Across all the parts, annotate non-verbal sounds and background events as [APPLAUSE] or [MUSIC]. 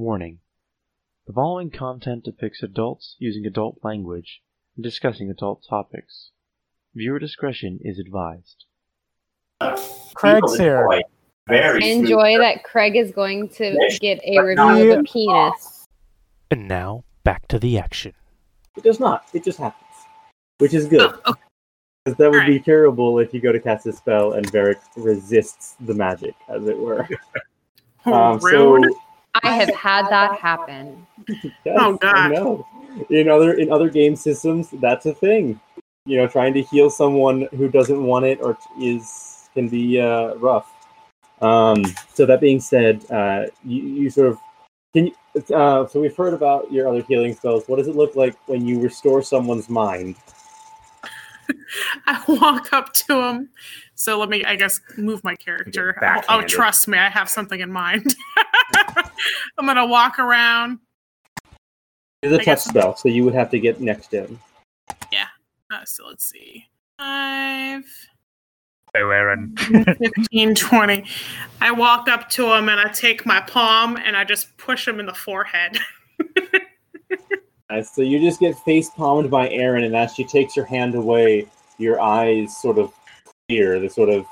Warning. The following content depicts adults using adult language and discussing adult topics. Viewer discretion is advised. Craig's here. Boy, Very smooth. Enjoy that Craig is going to get a review of a penis. And now, back to the action. It does not. It just happens, which is good. Oh, okay. Because that would be Alright. terrible if you go to cast a spell and Varric resists the magic, as it were. [LAUGHS] Um, so, I have had that happen. [LAUGHS] yes, Oh, I know. In other in other game systems, that's a thing. You know, trying to heal someone who doesn't want it or is can be uh, rough. Um, so that being said, uh, you, you sort of can you. Uh, so we've heard about your other healing spells. What does it look like when you restore someone's mind? [LAUGHS] I walk up to him. So let me, I guess, move my character. Oh, backhanded. trust me, I have something in mind. [LAUGHS] I'm gonna walk around. It's a I touch guess- spell, so you would have to get next in. Yeah. Uh, so let's see, five, Hey, Aaron. [LAUGHS] 15, 20. I walk up to him and I take my palm and I just push him in the forehead. So you just get face palmed by Aaron, and as she takes your hand away, your eyes sort of clear. The sort of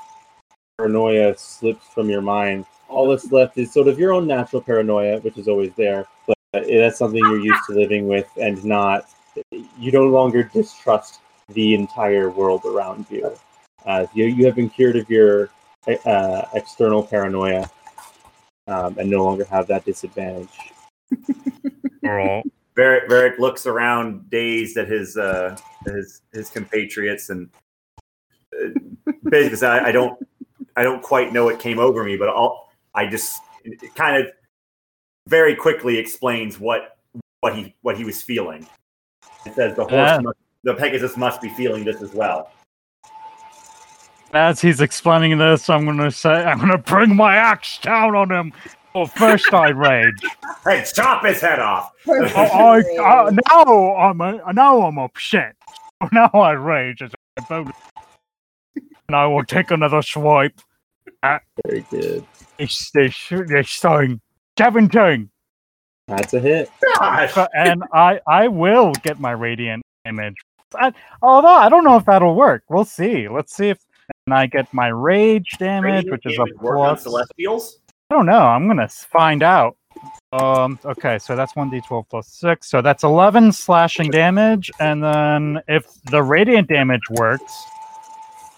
paranoia slips from your mind. All that's left is sort of your own natural paranoia, which is always there, but uh, that's something you're used to living with, and not. You no longer distrust the entire world around you. Uh, you you have been cured of your uh, external paranoia, um, and no longer have that disadvantage. [LAUGHS] Girl. Varric, Varric looks around, dazed at his uh, his his compatriots, and basically, I, I don't I don't quite know what came over me, but I'll I just it kind of very quickly explains what what he what he was feeling. It says the horse, Yeah. must, the Pegasus must be feeling this as well. As he's explaining this, I'm gonna say, I'm gonna bring my axe down on him. Well, first I rage. [LAUGHS] Hey, chop his head off! I, I, I, now I'm a, now I'm upset. Now I rage as a bonus. And I will take another swipe. Very good. It's this this thing. Seventeen. That's a hit. Gosh, and I I will get my radiant image. I, although I don't know if that'll work. We'll see. Let's see if and I get my rage damage, Radiant which is damage a work on plus. Celestials. I don't know. I'm gonna find out. Um. Okay, so that's one d12 plus six. So that's 11 slashing damage, and then if the radiant damage works,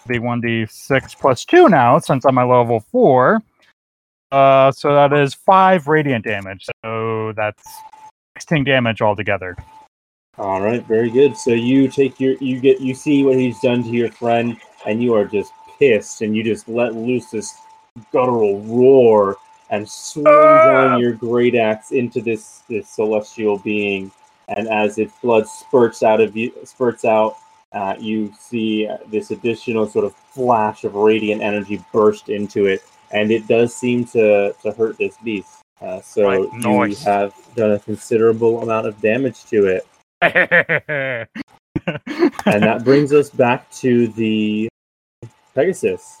be one d6 plus two now since I'm at level four. Uh, so that is five radiant damage. So that's 16 damage altogether. All right, very good. So you take your, you get, you see what he's done to your friend, and you are just pissed, and you just let loose this guttural roar and swing down your great axe into this this celestial being. And as its blood spurts out of you, spurts out, uh, you see uh, this additional sort of flash of radiant energy burst into it, and it does seem to to hurt this beast. Uh, so Right, you nice. have done a considerable amount of damage to it. [LAUGHS] and that brings us back to the Pegasus.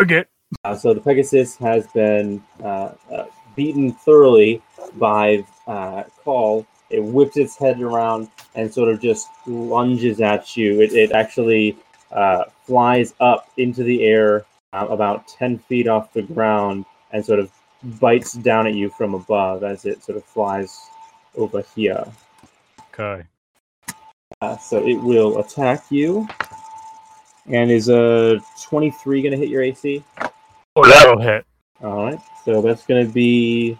okay. Uh, so the Pegasus has been uh, uh, beaten thoroughly by uh, Call. It whips its head around and sort of just lunges at you. It, it actually uh, flies up into the air uh, about 10 feet off the ground and sort of bites down at you from above as it sort of flies over here. Okay. Uh, so it will attack you. And is a 23 going to hit your AC? Oh, that'll hit. All right. So that's going to be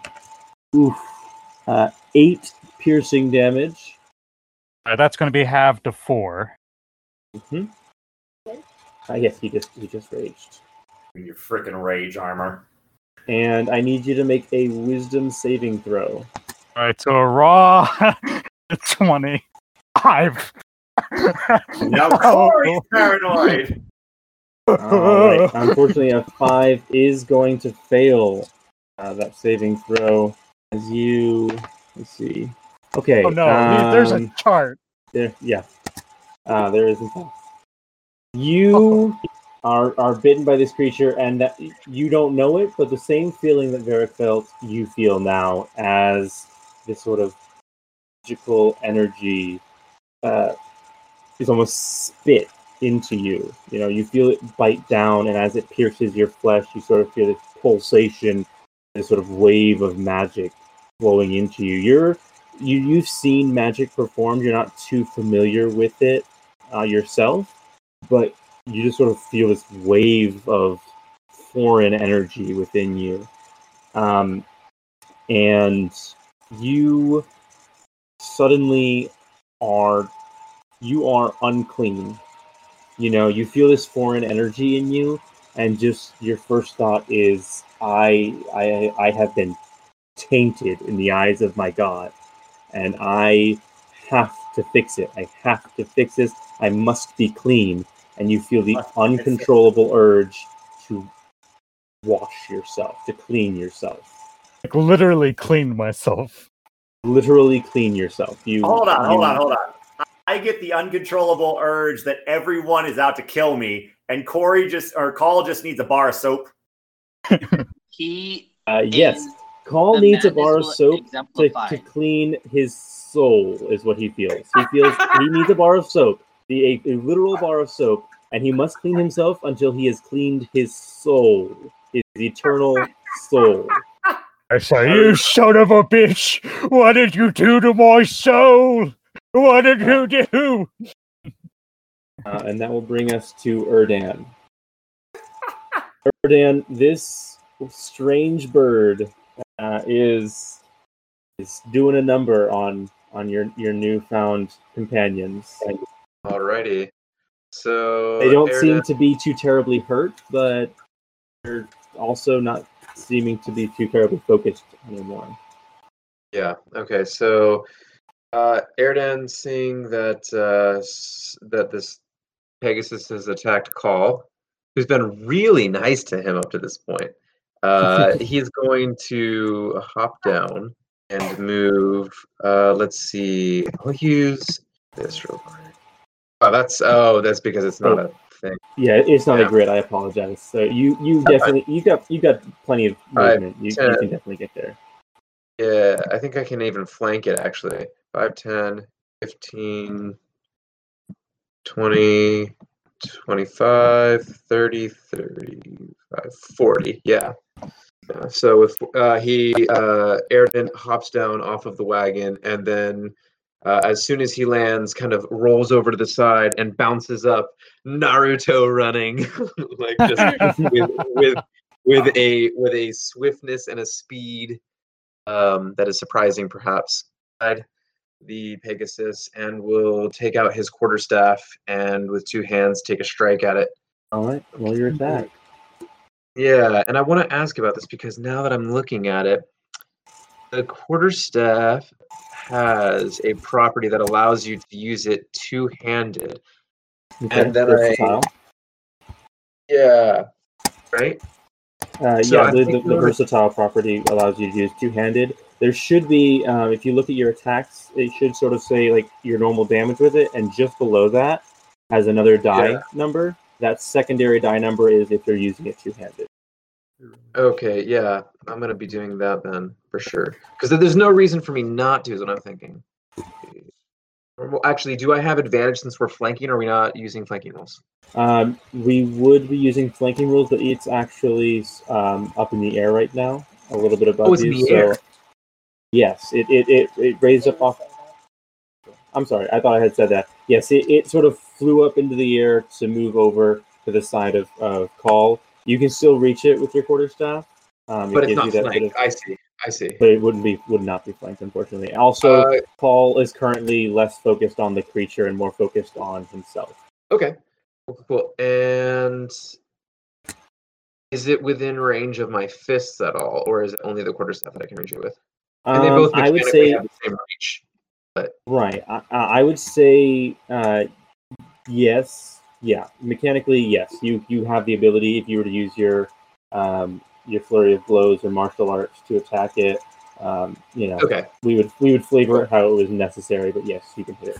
oof, uh, eight piercing damage. Uh, that's going to be halved to four. hmm Uh, yes, he just he just raged. Your freaking rage armor. And I need you to make a Wisdom saving throw. All right, so a raw [LAUGHS] twenty-five. Now [LAUGHS] Oh, Corey's paranoid. All right. Unfortunately, a five is going to fail uh, that saving throw. As you let's see. Okay. Oh no, there's a um, chart. There, yeah. Uh, there is. You are are bitten by this creature, and that you don't know it, but the same feeling that Varric felt, you feel now as this sort of magical energy uh, is almost spit into you. You know, you feel it bite down, and as it pierces your flesh, you sort of feel this pulsation, this sort of wave of magic flowing into you. You're you you've seen magic performed. You're not too familiar with it uh, yourself, but you just sort of feel this wave of foreign energy within you, um, and you suddenly are you are unclean. You know, you feel this foreign energy in you, and just your first thought is, "I, I, I have been tainted in the eyes of my God, and I have to fix it. I have to fix this. I must be clean." And you feel the Must fix it. uncontrollable urge to wash yourself, to clean yourself, Like literally clean myself. literally clean yourself. You Hold on, hold on, hold on. I get the uncontrollable urge that everyone is out to kill me, and Corey just or Call just needs a bar of soap. He [LAUGHS] Uh, yes, is Call the needs a bar of soap to, to clean his soul, is what he feels. He feels [LAUGHS] he needs a bar of soap, the a, a literal bar of soap, and he must clean himself until he has cleaned his soul, his eternal soul. I say, you son of a bitch! What did you do to my soul? What did you do? Uh, and that will bring us to Erdan. Erdan, this strange bird uh, is is doing a number on on your your newfound companions. Alrighty. So They don't seem to be too terribly hurt, but they're also not seeming to be too terribly focused anymore. Yeah. Okay. So, uh, Erdan, seeing that uh, s- that this Pegasus has attacked Call, who's been really nice to him up to this point, uh, [LAUGHS] he's going to hop down and move. Uh, let's see. I'll use this real quick. Oh, that's oh, that's because it's not a thing. Yeah, it's not Yeah. a grid. I apologize. So you you definitely you got you got plenty of Five, movement. You, you can definitely get there. Yeah, I think I can even flank it actually. 5, 10, 15, 20, 25, 30, 35, 40. Yeah. Uh, so if uh, he, uh, Erden hops down off of the wagon and then uh, as soon as he lands, kind of rolls over to the side and bounces up, Naruto running, [LAUGHS] like just with, with with a with a swiftness and a speed um, that is surprising, perhaps. Side The Pegasus and will take out his quarterstaff and with two hands take a strike at it. All right, roll your attack. Yeah, and I want to ask about this because now that I'm looking at it, the quarterstaff has a property that allows you to use it two-handed. Okay, And then I- versatile. Yeah. Right? Uh, So yeah, the, the, the versatile property allows you to use two-handed. There should be, um, if you look at your attacks, it should sort of say like your normal damage with it, and just below that has another die Yeah. number. That secondary die number is if you're using it two-handed. Okay, yeah, I'm gonna be doing that then for sure. Because there's no reason for me not to, is what I'm thinking. Well, actually, do I have advantage since we're flanking? Or are we not using flanking rules? Um, we would be using flanking rules, but it's actually um, up in the air right now, a little bit above Oh, it's in the so air. yes, it, it, it, it raised up off. I'm sorry, I thought I had said that. Yes, it, it sort of flew up into the air to move over to the side of, of Call. You can still reach it with your quarterstaff. Um, it But it's not flanked. of- I see. I see. but it wouldn't be would not be flanked, unfortunately. Also, Uh, Paul is currently less focused on the creature and more focused on himself. okay. Cool. And is it within range of my fists at all, or is it only the quarterstaff that I can reach it with? And they Um, both I would say have the same reach. Right. I, I would say uh, yes. Yeah. Mechanically, yes. You you have the ability if you were to use your um, your flurry of blows or martial arts to attack it. Um, you know, Okay. we would we would flavor it how it was necessary, but yes, you can hit it.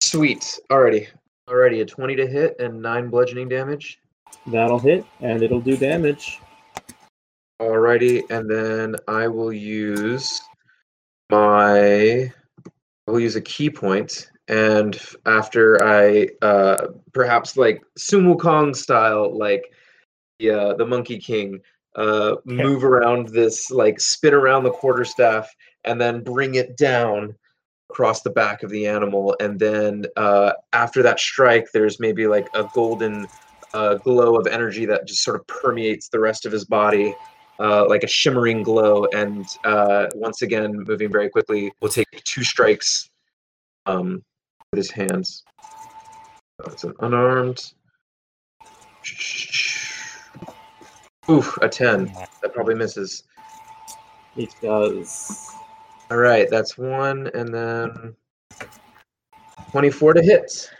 Sweet. Alrighty. Alrighty. A 20 to hit and nine bludgeoning damage. That'll hit, and it'll do damage. Alrighty, and then I will use my I will use a key point, and after I uh perhaps like Sun Wukong style, like the uh, the Monkey King, uh move around this like spin around the quarterstaff and then bring it down across the back of the animal, and then uh after that strike, there's maybe like a golden uh, glow of energy that just sort of permeates the rest of his body uh, like a shimmering glow. And uh, once again, moving very quickly, will take two strikes um, with his hands. So it's an unarmed. Oof, a 10. That probably misses. It does. All right, that's one, and then 24 to hit.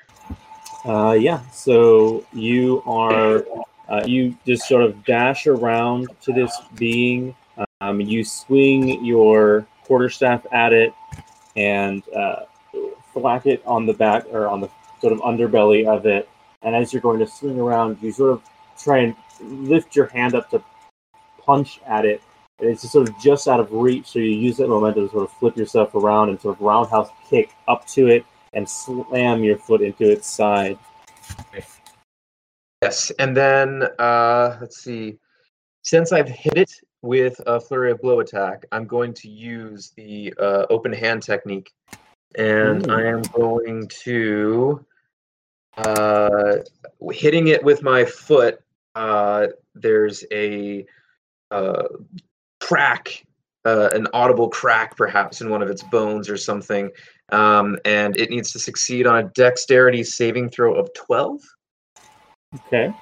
Uh, yeah. So you are uh, you just sort of dash around to this being. Um, you swing your quarterstaff at it and uh, it on the back or on the sort of underbelly of it. And as you're going to swing around, you sort of try and lift your hand up to punch at it. And it's just sort of just out of reach. So you use that momentum to sort of flip yourself around and sort of roundhouse kick up to it and slam your foot into its side. Yes, and then uh, let's see. Since I've hit it with a flurry of blow attack, I'm going to use the uh, open hand technique, and I am going to uh, hitting it with my foot. Uh, there's a uh, crack, uh, an audible crack, perhaps in one of its bones or something, um, and it needs to succeed on a dexterity saving throw of twelve. Okay.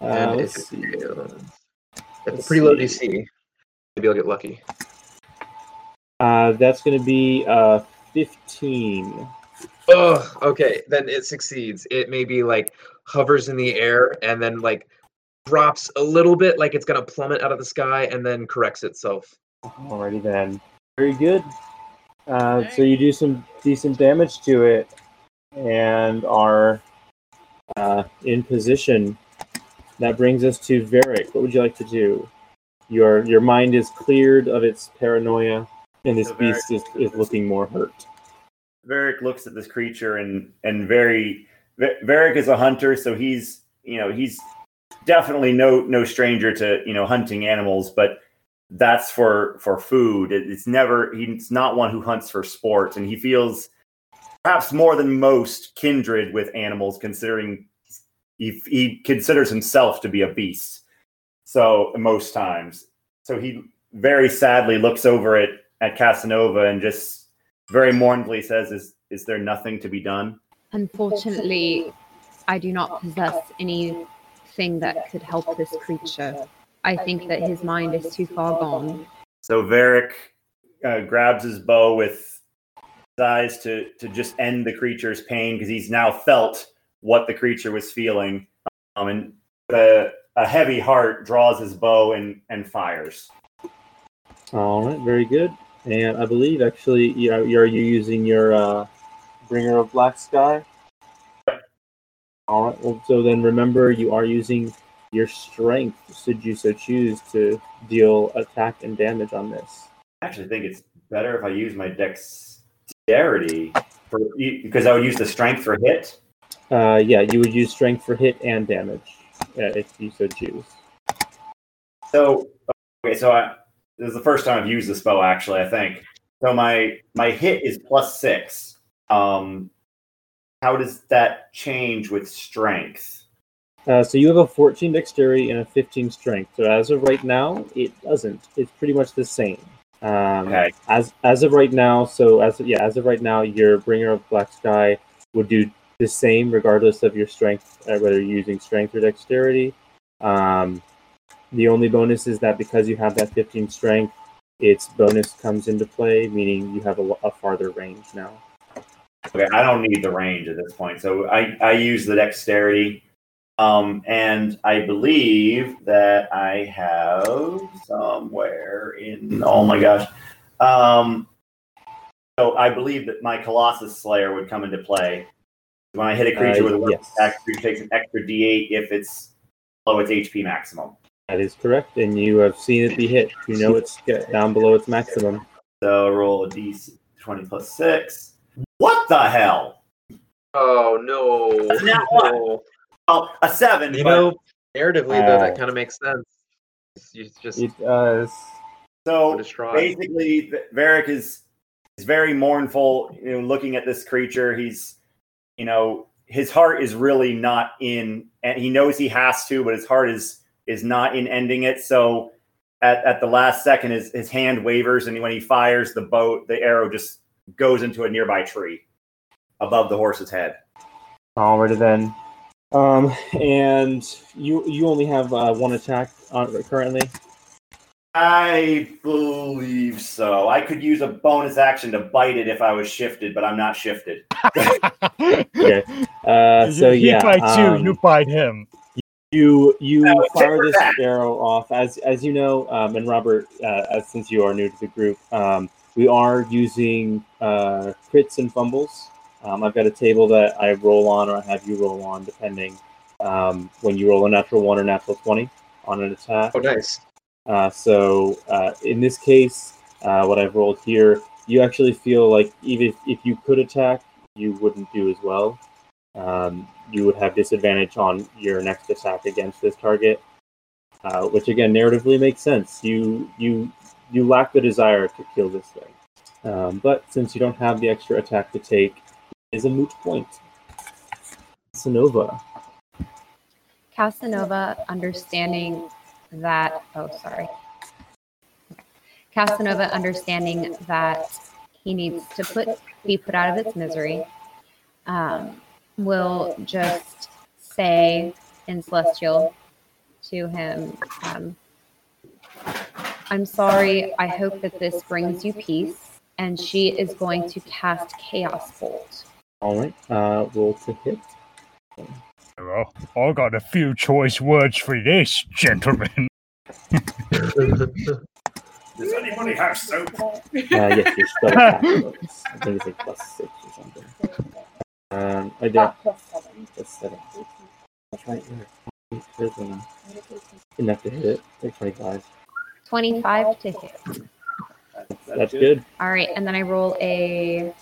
Uh, And let's it's, see. it's a pretty low. DC. Maybe I'll get lucky. Uh, that's going to be uh, 15. Oh, okay. Then it succeeds. It maybe like hovers in the air and then like drops a little bit, like it's gonna plummet out of the sky, and then corrects itself. Alrighty then. Very good. Uh, so you do some decent damage to it and are uh, in position. That brings us to Varric. What would you like to do? Your your mind is cleared of its paranoia, and this So beast is, is looking more hurt. Varric looks at this creature and and very Varric is a hunter, so he's you know he's definitely no no stranger to you know hunting animals, but that's for for food. It- it's never he's not one who hunts for sport, and he feels perhaps more than most kindred with animals, considering he he considers himself to be a beast. So most times, so he very sadly looks over at at Casanova and just very mournfully says, "Is is there nothing to be done?" Unfortunately, I do not possess anything that could help this creature. I think that his mind is too far gone. So Varric uh, grabs his bow with eyes to to just end the creature's pain because he's now felt what the creature was feeling, um, and a, a heavy heart draws his bow and and fires. All right, very good. And I believe actually, you know, are you using your uh, bringer of black sky? All right. Well, so then remember, you are using your strength, should you so choose, to deal attack and damage on this. I actually think it's better if I use my dexterity for because I would use the strength for hit. Uh, yeah, you would use strength for hit and damage uh, if you so choose. So okay, so I this is the first time I've used this bow actually, I think. So my my hit is plus six. Um how does that change with strength? Uh, so you have a 14 dexterity and a 15 strength. So as of right now, it doesn't. It's pretty much the same. Um, Okay. As as of right now, so as yeah, as of right now, your bringer of black sky would do the same regardless of your strength, uh, whether you're using strength or dexterity. Um, the only bonus is that because you have that 15 strength, its bonus comes into play, meaning you have a, a farther range now. Okay, I don't need the range at this point. So I, I use the dexterity. Um, and I believe that I have somewhere in oh my gosh. Um, so I believe that my Colossus Slayer would come into play. When I hit a creature Uh, with a weapon yes. attack, creature takes an extra D8 if it's below its HP maximum. That is correct, and you have seen it be hit. You know it's get down below its maximum. So roll a d20 plus six. What the hell? Oh no! That's not what? No. Oh, a seven. You but- know, narratively though, that Uh, kind of makes sense. You just It does. so basically, Varric is is very mournful. You know, looking at this creature, he's you know his heart is really not in, and he knows he has to, but his heart is is not in ending it. So at, at the last second, his his hand wavers, and when he fires the boat, the arrow just goes into a nearby tree above the horse's head. Alrighty then. Um, and you you only have uh, one attack on currently. I believe so. I could use a bonus action to bite it if I was shifted, but I'm not shifted. [LAUGHS] Okay. Uh, so he yeah, bites you, um, you bite him. you you No, fire this that. arrow off as as you know, um, and Robert, uh, as, since you are new to the group, um, we are using uh, crits and fumbles. Um, I've got a table that I roll on, or I have you roll on, depending um, when you roll a natural one or natural twenty on an attack. oh, nice. Uh, so uh, in this case, uh, what I've rolled here, you actually feel like even if, if you could attack, you wouldn't do as well. Um, you would have disadvantage on your next attack against this target, uh, which again narratively makes sense. You you you lack the desire to kill this thing, um, but since you don't have the extra attack to take, is a moot point. Sonova. Casanova understanding that oh sorry Casanova understanding that he needs to put be put out of its misery um, will just say in celestial to him um, I'm sorry I hope that this brings you peace and she is going to cast chaos bolt All right, uh, roll to hit. Well, I got a few choice words for this, gentlemen. [LAUGHS] Does anybody have soap? Uh, yes, your spell attack bonus. I think it's like plus six or something. Um, I did. Plus seven. That's right. Yeah. There's one. Enough to hit it. Like 25. 25 to hit That's good. all right and then I roll a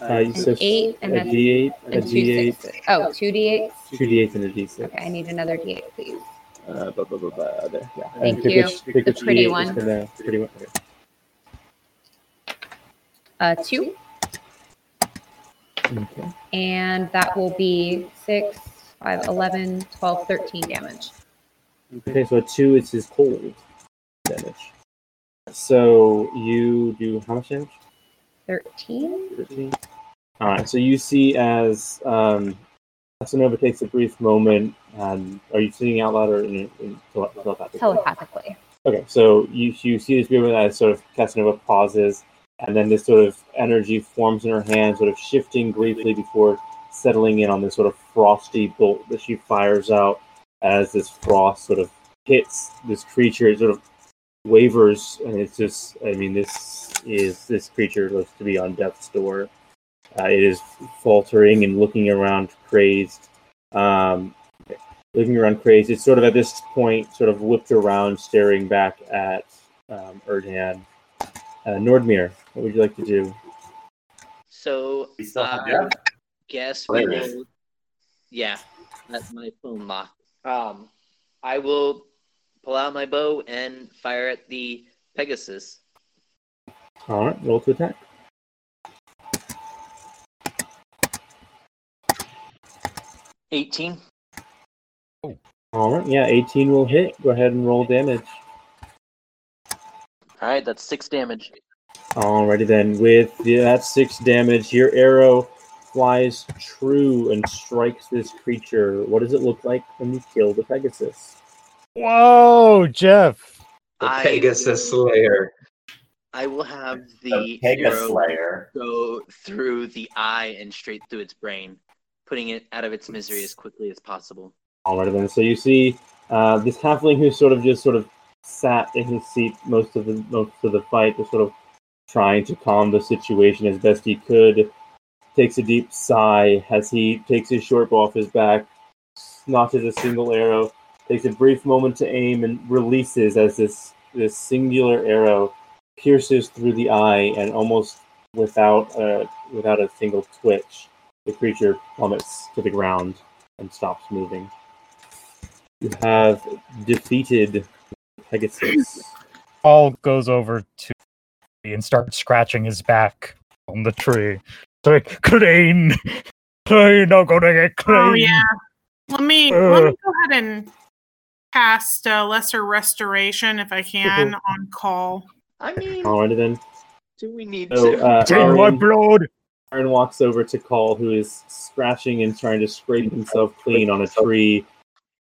Uh, An eight and a a- D8, a and two D8, sixes. Oh, two d8s. two D8s, and a D6. Okay, I need another d8, please. Uh, blah, blah, blah, blah, there. Yeah. Thank you. Which, the which pretty, one. Gonna, pretty one. Okay. Uh, two, okay. and that will be six, five, 11, 12, 13 damage. Okay, so a two is his cold damage. So you do how much damage? 13? 13. All right. So you see as um, Casanova takes a brief moment. Um, are you singing out loud or in, in tele- telepathically? Telepathically. Okay. So you you see this moment as sort of Casanova pauses, and then this sort of energy forms in her hand, sort of shifting briefly before settling in on this sort of frosty bolt that she fires out as this frost sort of hits this creature. It sort of wavers, and it's just, I mean, this is this creature looks to be on death's door. Uh, it is faltering and looking around, crazed. Um, looking around, crazed. It's sort of at this point, sort of whipped around, staring back at um, Erdhan. Uh, Nordmir, what would you like to do? So We still have uh, Jeff? guess we There it is. will. Yeah, that's my phone lock. Um, I will pull out my bow and fire at the Pegasus. All right, roll to attack. Eighteen. Oh. All right, yeah, 18 will hit. Go ahead and roll damage. All right, that's six damage. Alrighty then, with the, that six damage, your arrow flies true and strikes this creature. What does it look like when you kill the Pegasus? Whoa, Jeff. The I Pegasus will- Slayer. I will have The the Pegasus arrow Slayer. go through the eye and straight through its brain, putting it out of its misery as quickly as possible. All right, then, so you see uh, this halfling who sort of just sort of sat in his seat most of the most of the fight, just sort of trying to calm the situation as best he could. Takes a deep sigh as he takes his short bow off his back, notches a single arrow, takes a brief moment to aim and releases as this this singular arrow pierces through the eye and almost without a without a single twitch, the creature plummets to the ground and stops moving. You have defeated Pegasus. [CLEARS THROAT] Paul goes over to and starts scratching his back on the tree. So clean, clean, oh I'm gonna get oh, clean. Oh yeah. Let me let uh. me go ahead and cast uh, lesser restoration if I can on Call. I mean, Alrighty then. do we need So to? uh, Drain my Aaron, blood. Aaron walks over to Call, who is scratching and trying to scrape himself clean on a tree.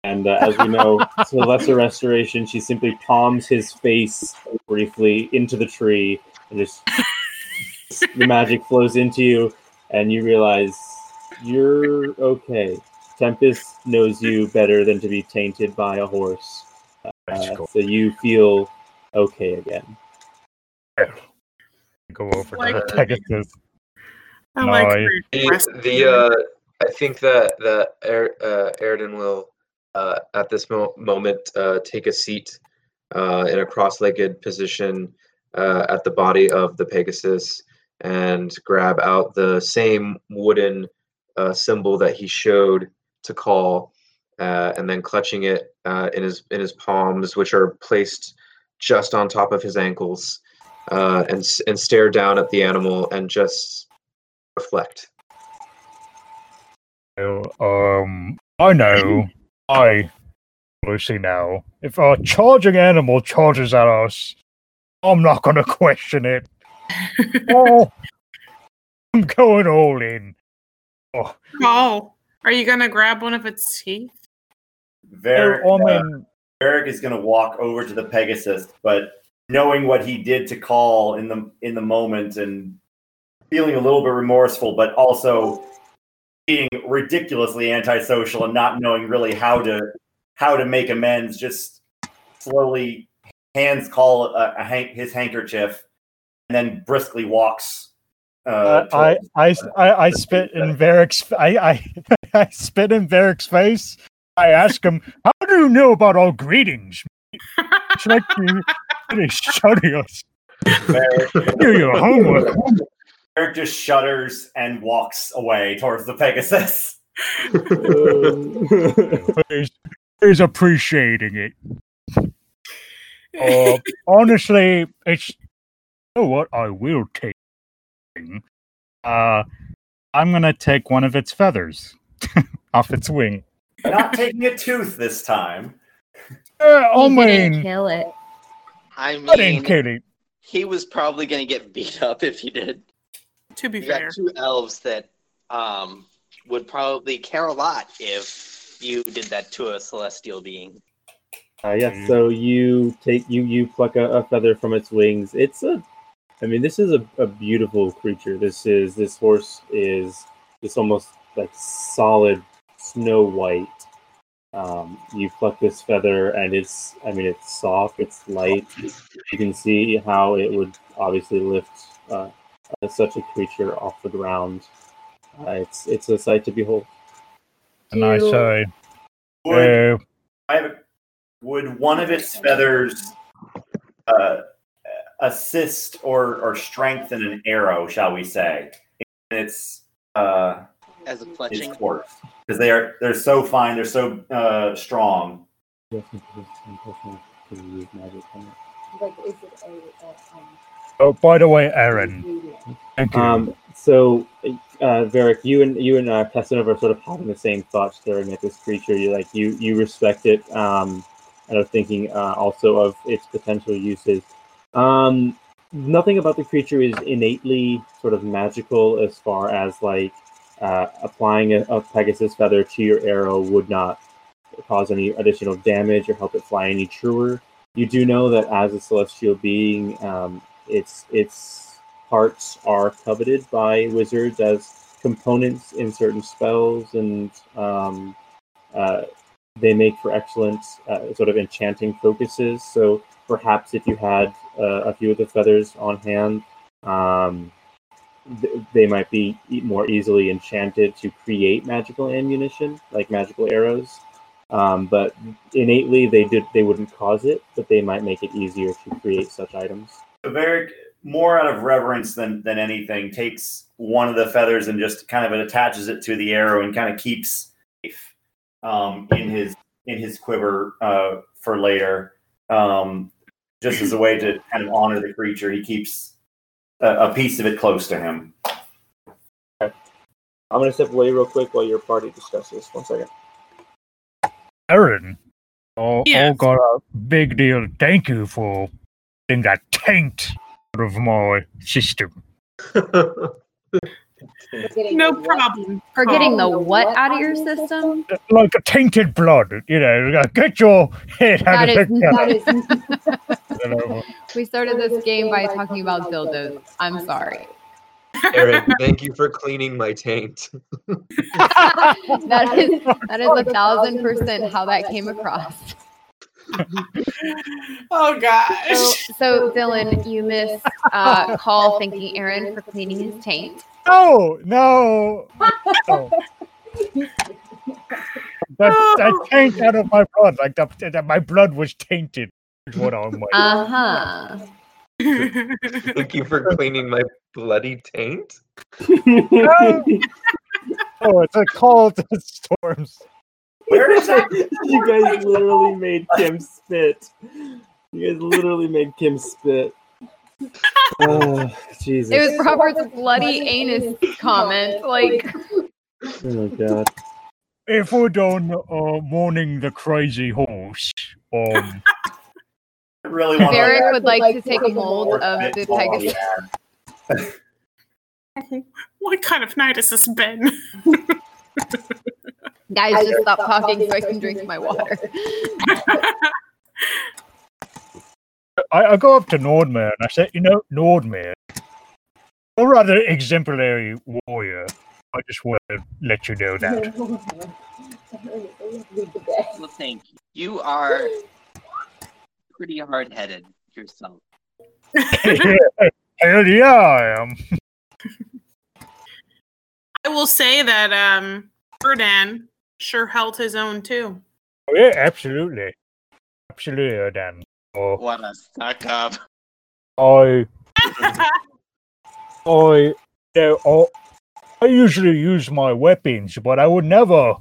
And uh, as we know, [LAUGHS] to lesser restoration, she simply palms his face briefly into the tree, and just [LAUGHS] the magic flows into you, and you realize you're okay. Tempest knows you better than to be tainted by a horse, uh, so you feel okay again. Go over Like- to Pegasus. I like No, The, rest- the uh, I think that that er, uh, Airden will uh, at this mo- moment uh, take a seat uh, in a cross-legged position uh, at the body of the Pegasus and grab out the same wooden uh, symbol that he showed to Call, uh, and then clutching it uh, in his in his palms, which are placed just on top of his ankles, uh, and and stare down at the animal and just reflect. Um, I know. I Lucy now. If a charging animal charges at us, I'm not gonna question it. [LAUGHS] oh, I'm going all in. Oh, Oh, are you gonna grab one of its teeth? Varric, I uh, Varric is going to walk over to the Pegasus, but knowing what he did to Call in the in the moment and feeling a little bit remorseful, but also being ridiculously antisocial and not knowing really how to how to make amends, just slowly hands Call a, a his handkerchief and then briskly walks. Uh, I, I, I, I spit in Varric's. I, I, [LAUGHS] I spit in Varric's face. I ask him, "How do you know about all greetings?" It's like you really study us. Do your homework. Varric just shudders and walks away towards the Pegasus. [LAUGHS] He's, he's appreciating it. Uh, honestly, it's you know what I will take. Uh, I'm gonna take one of its feathers [LAUGHS] off its wing. Not taking a tooth this time. Uh, I You kill it. I I didn't mean, kill he was probably gonna get beat up if he did. To be You fair, got two elves that um would probably care a lot if you did that to a celestial being. Uh, yes, so you take you you pluck a, a feather from its wings. It's a, I mean, this is a, a beautiful creature. This is this horse is just almost like solid snow white. Um, you pluck this feather, and it's I mean it's soft, it's light. You can see how it would obviously lift uh, uh, such a creature off the ground. Uh, it's it's a sight to behold. And I Do- say, Would, uh, I have would one of its feathers uh, assist or, or strengthen an arrow, shall we say? In its uh, As a its fletching. course, because they are they're so fine, they're so uh, strong. Like, is it a, a um, oh, by the way, Aaron, thank you. Um, so, uh, Varric, you and you and uh, Casanova are sort of having the same thoughts staring at this creature. You like you you respect it, um, and are thinking uh, also of its potential uses. Um, nothing about the creature is innately sort of magical, as far as like uh, applying a, a Pegasus feather to your arrow would not cause any additional damage or help it fly any truer. You do know that as a celestial being, um, its its parts are coveted by wizards as components in certain spells, and um, uh, they make for excellent uh, sort of enchanting focuses. So perhaps if you had uh, a few of the feathers on hand, um, th- they might be more easily enchanted to create magical ammunition, like magical arrows. Um, but innately, they did they wouldn't cause it, but they might make it easier to create such items. Varric, more out of reverence than than anything, takes one of the feathers and just kind of attaches it to the arrow and kind of keeps safe um, in his in his quiver uh, for later, um, just as a way to kind of honor the creature. He keeps a, a piece of it close to him. I'm gonna step away real quick while your party discusses. One second. Aaron. Oh, Yes. oh, got a big deal. Thank you for getting that taint out of my system. [LAUGHS] No problem. For getting the what out of your system? Like a tainted blood, you know. Get your head out That of is, the that is. we started this game by talking about dildos. I'm sorry. Aaron, thank you for cleaning my taint. [LAUGHS] That [LAUGHS] is that is a thousand percent how that came across. Oh So, gosh. so Dylan, you miss uh, Call thanking Aaron for cleaning his taint. No, no. no. That, that [LAUGHS] taint out of my blood, like the, that my blood was tainted. What I'm like. Uh huh. Thank you for cleaning my bloody taint. oh, it's a call to storms. Where is that? you guys literally made Kim spit. You guys literally made Kim spit. Oh, Jesus. It was Robert's bloody anus comment. Like, Oh my god. If we're done uh, mourning the crazy horse, um, I really want Varric would like to take a mold of the Pegasus. [LAUGHS] what kind of night has this been? Guys, just stop talking so I can drink my water. [LAUGHS] [LAUGHS] I, I go up to Nordman. I say, you know, Nordman, or rather exemplary warrior. I just want to let you know that. Well, thank you. You are pretty hard headed yourself. [LAUGHS] Hell yeah, I am. I will say that um Erdan sure held his own too. Oh, yeah, absolutely. Absolutely, Dan. Oh, What a suck up. I, I, yeah, I, I usually use my weapons, but I would never.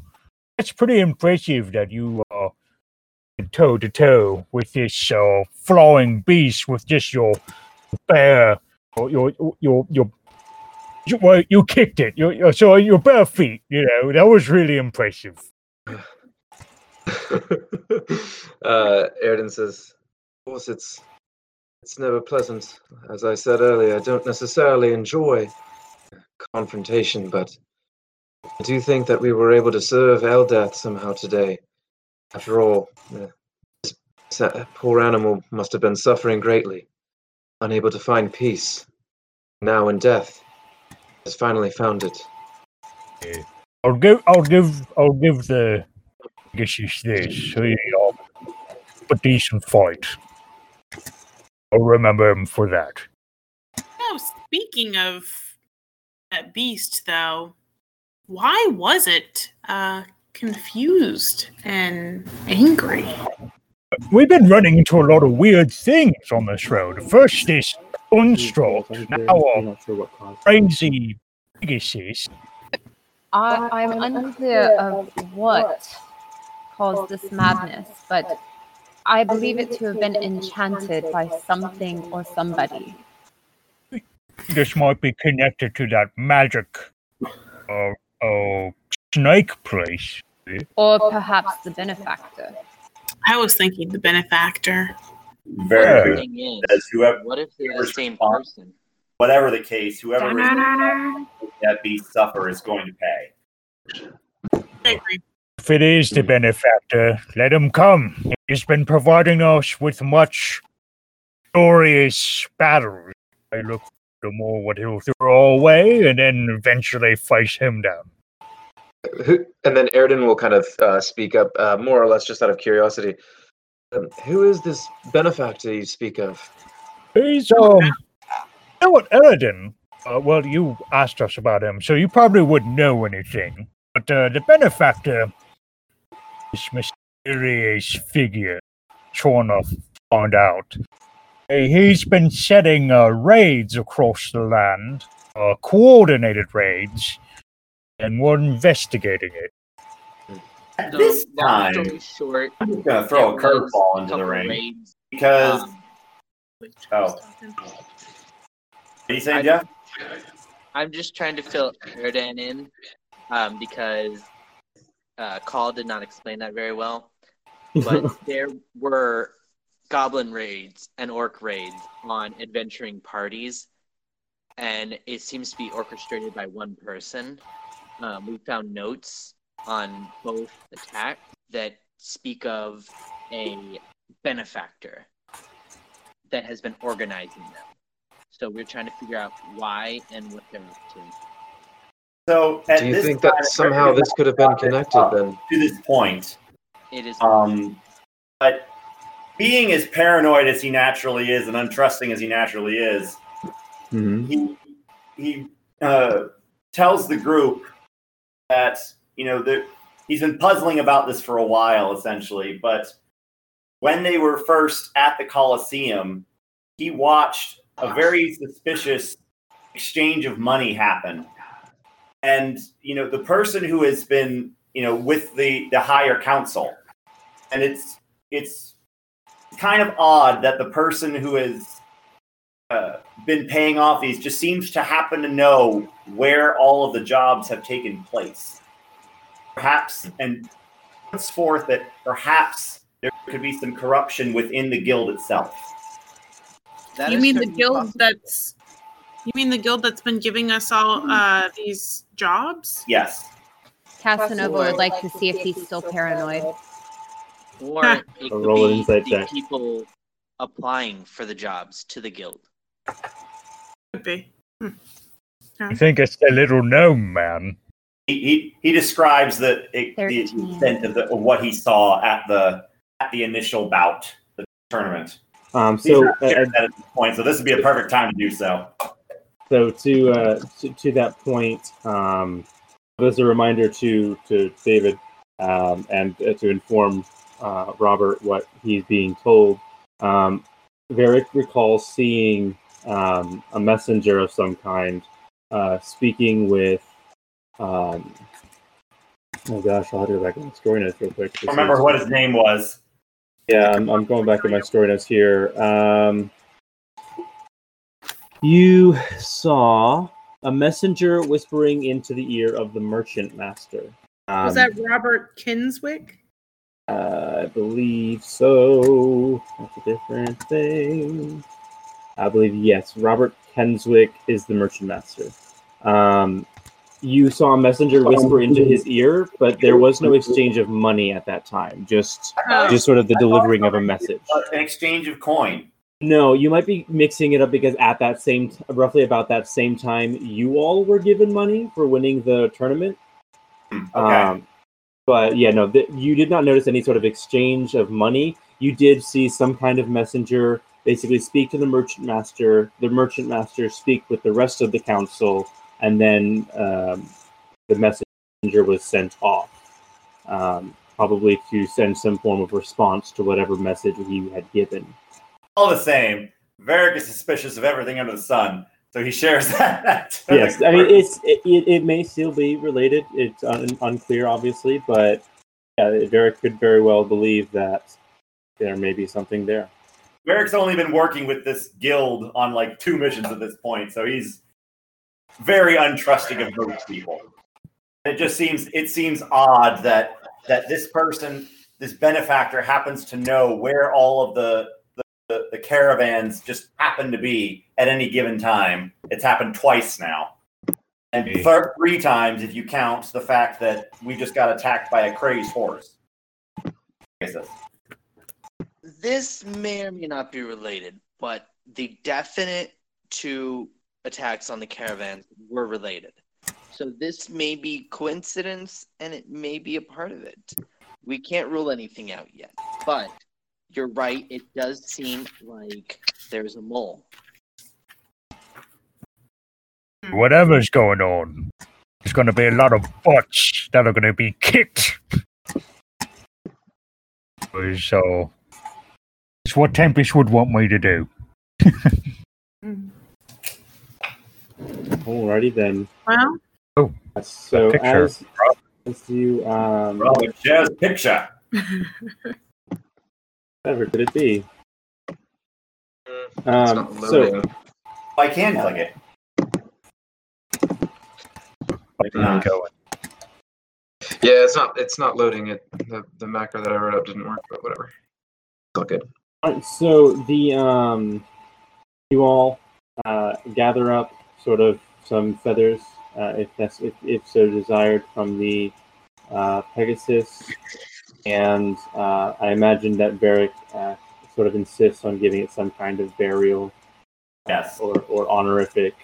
It's pretty impressive that you are toe to toe with this uh, flying beast with just your bare, your your your your. You, well, you kicked it. You, you- so your bare feet. You know that was really impressive. [LAUGHS] uh, Erden says, "Of course, it's it's never pleasant. As I said earlier, I don't necessarily enjoy confrontation, but I do think that we were able to serve Eldath somehow today. After all, this poor animal must have been suffering greatly, unable to find peace. Now in death, has finally found it." I'll give, I'll give, I'll give the. It's this. He, um, a decent fight. I'll remember him for that. Oh, speaking of that beast though, why was it uh confused and angry? We've been running into a lot of weird things on this road. First, this unstruck, now I'm a not sure what crazy Pegasus. I, I'm unclear of what caused this madness, but I believe it to have been enchanted by something or somebody. This might be connected to that magic, uh, uh, snake place. Or perhaps the benefactor. I was thinking the benefactor. Very good. thing is, As whoever, what if they're the same person? whatever the case, whoever is that beast suffer is going to pay. agree. If it is the benefactor, let him come. He's been providing us with much glorious battles. I look for more what he'll throw away and then eventually face him down. Who, and then Erden will kind of uh, speak up, uh, more or less just out of curiosity. Um, who is this benefactor you speak of? He's, um, you know what, Eredin? Uh, well, you asked us about him, so you probably wouldn't know anything. But uh, the benefactor is Mr. mysterious figure trying to find out. He's been setting uh, raids across the land, uh, coordinated raids, and we're investigating it. At So, this long time, short, I'm just gonna throw a curveball into the ring raids, because. um, Oh, what are you saying, I- Jeff? I'm just trying to fill Erdan in um, because uh, Call did not explain that very well. [LAUGHS] But there were goblin raids and orc raids on adventuring parties, and it seems to be orchestrated by one person. Um, we found notes on both attacks that speak of a benefactor that has been organizing them. So we're trying to figure out why and what they're up to. So, at Do you this think time, that somehow this could have been connected then? to this point? It is Um, but being as paranoid as he naturally is and untrusting as he naturally is, Mhm. he he uh, tells the group that you know that he's been puzzling about this for a while, essentially. But when they were first at the Coliseum, he watched a very suspicious exchange of money happen, and you know the person who has been you know with the the higher council, and it's it's kind of odd that the person who has uh, been paying off these just seems to happen to know where all of the jobs have taken place. Perhaps, and puts forth that perhaps there could be some corruption within the guild itself. That you mean the guild possible. that's you mean the guild that's been giving us all uh these jobs? Yes. Casanova would like to see if he's still paranoid. Or [LAUGHS] it could roll be insight the check. people applying for the jobs to the guild. Could be. I think it's a little gnome man. He, he, he describes the, the extent of, the, of what he saw at the at the initial bout, the tournament. Um, so, uh, at this point, so this would be a perfect time to do so. So to, uh, to to that point, um, as a reminder to to David um, and uh, to inform uh, Robert what he's being told. Um, Varric recalls seeing um, a messenger of some kind uh, speaking with. Um, oh gosh, I'll have to go back in my story notes real quick. I remember what his name was. Yeah, I'm, I'm going back in my story notes here. Um, you saw a messenger whispering into the ear of the merchant master. Um, Was that Robert Kinswick? I believe so. That's a different thing. I believe yes. Robert Kenswick is the merchant master. Um, you saw a messenger whisper into his ear, but there was no exchange of money at that time. Just, Oh. just sort of the delivering of a message. An exchange of coin. No, you might be mixing it up because at that same, roughly about that same time, you all were given money for winning the tournament. [CLEARS THROAT] Okay. Um, but yeah, no, th- you did not notice any sort of exchange of money. You did see some kind of messenger basically speak to the merchant master. The merchant master speak with the rest of the council, and then um, the messenger was sent off, um, probably to send some form of response to whatever message he had given. All the same, Varric is suspicious of everything under the sun, so he shares [LAUGHS] that. yes, I mean it's it, it, may still be related. It's un, unclear, obviously, but yeah, Derek could very well believe that there may be something there. Varric's only been working with this guild on like two missions at this point, so he's very untrusting of most people. It just seems it seems odd that that this person, this benefactor, happens to know where all of the the, the, the caravans just happen to be at any given time. It's happened twice now. And thir- three times if you count the fact that we just got attacked by a crazed horse. What is this? This may or may not be related, but the definite two attacks on the caravans were related. So this may be coincidence and it may be a part of it. We can't rule anything out yet. But you're right, it does seem like there's a mole. Whatever's going on, there's going to be a lot of butts that are going to be kicked. So it's what Tempest would want me to do. [LAUGHS] Alrighty then. Well, So Picture. as as you um, Robert Jazz picture. [LAUGHS] whatever could it be? It's Um, not so. I can click it. Not going. Yeah, it's not. It's not loading it. The, the macro that I wrote up didn't work, but whatever. It's all good. Alright, so the um, you all uh, gather up sort of some feathers, uh, if that's if, if so desired, from the uh, Pegasus, and uh, I imagine that Varric uh, sort of insists on giving it some kind of burial Yes. or, or honorific.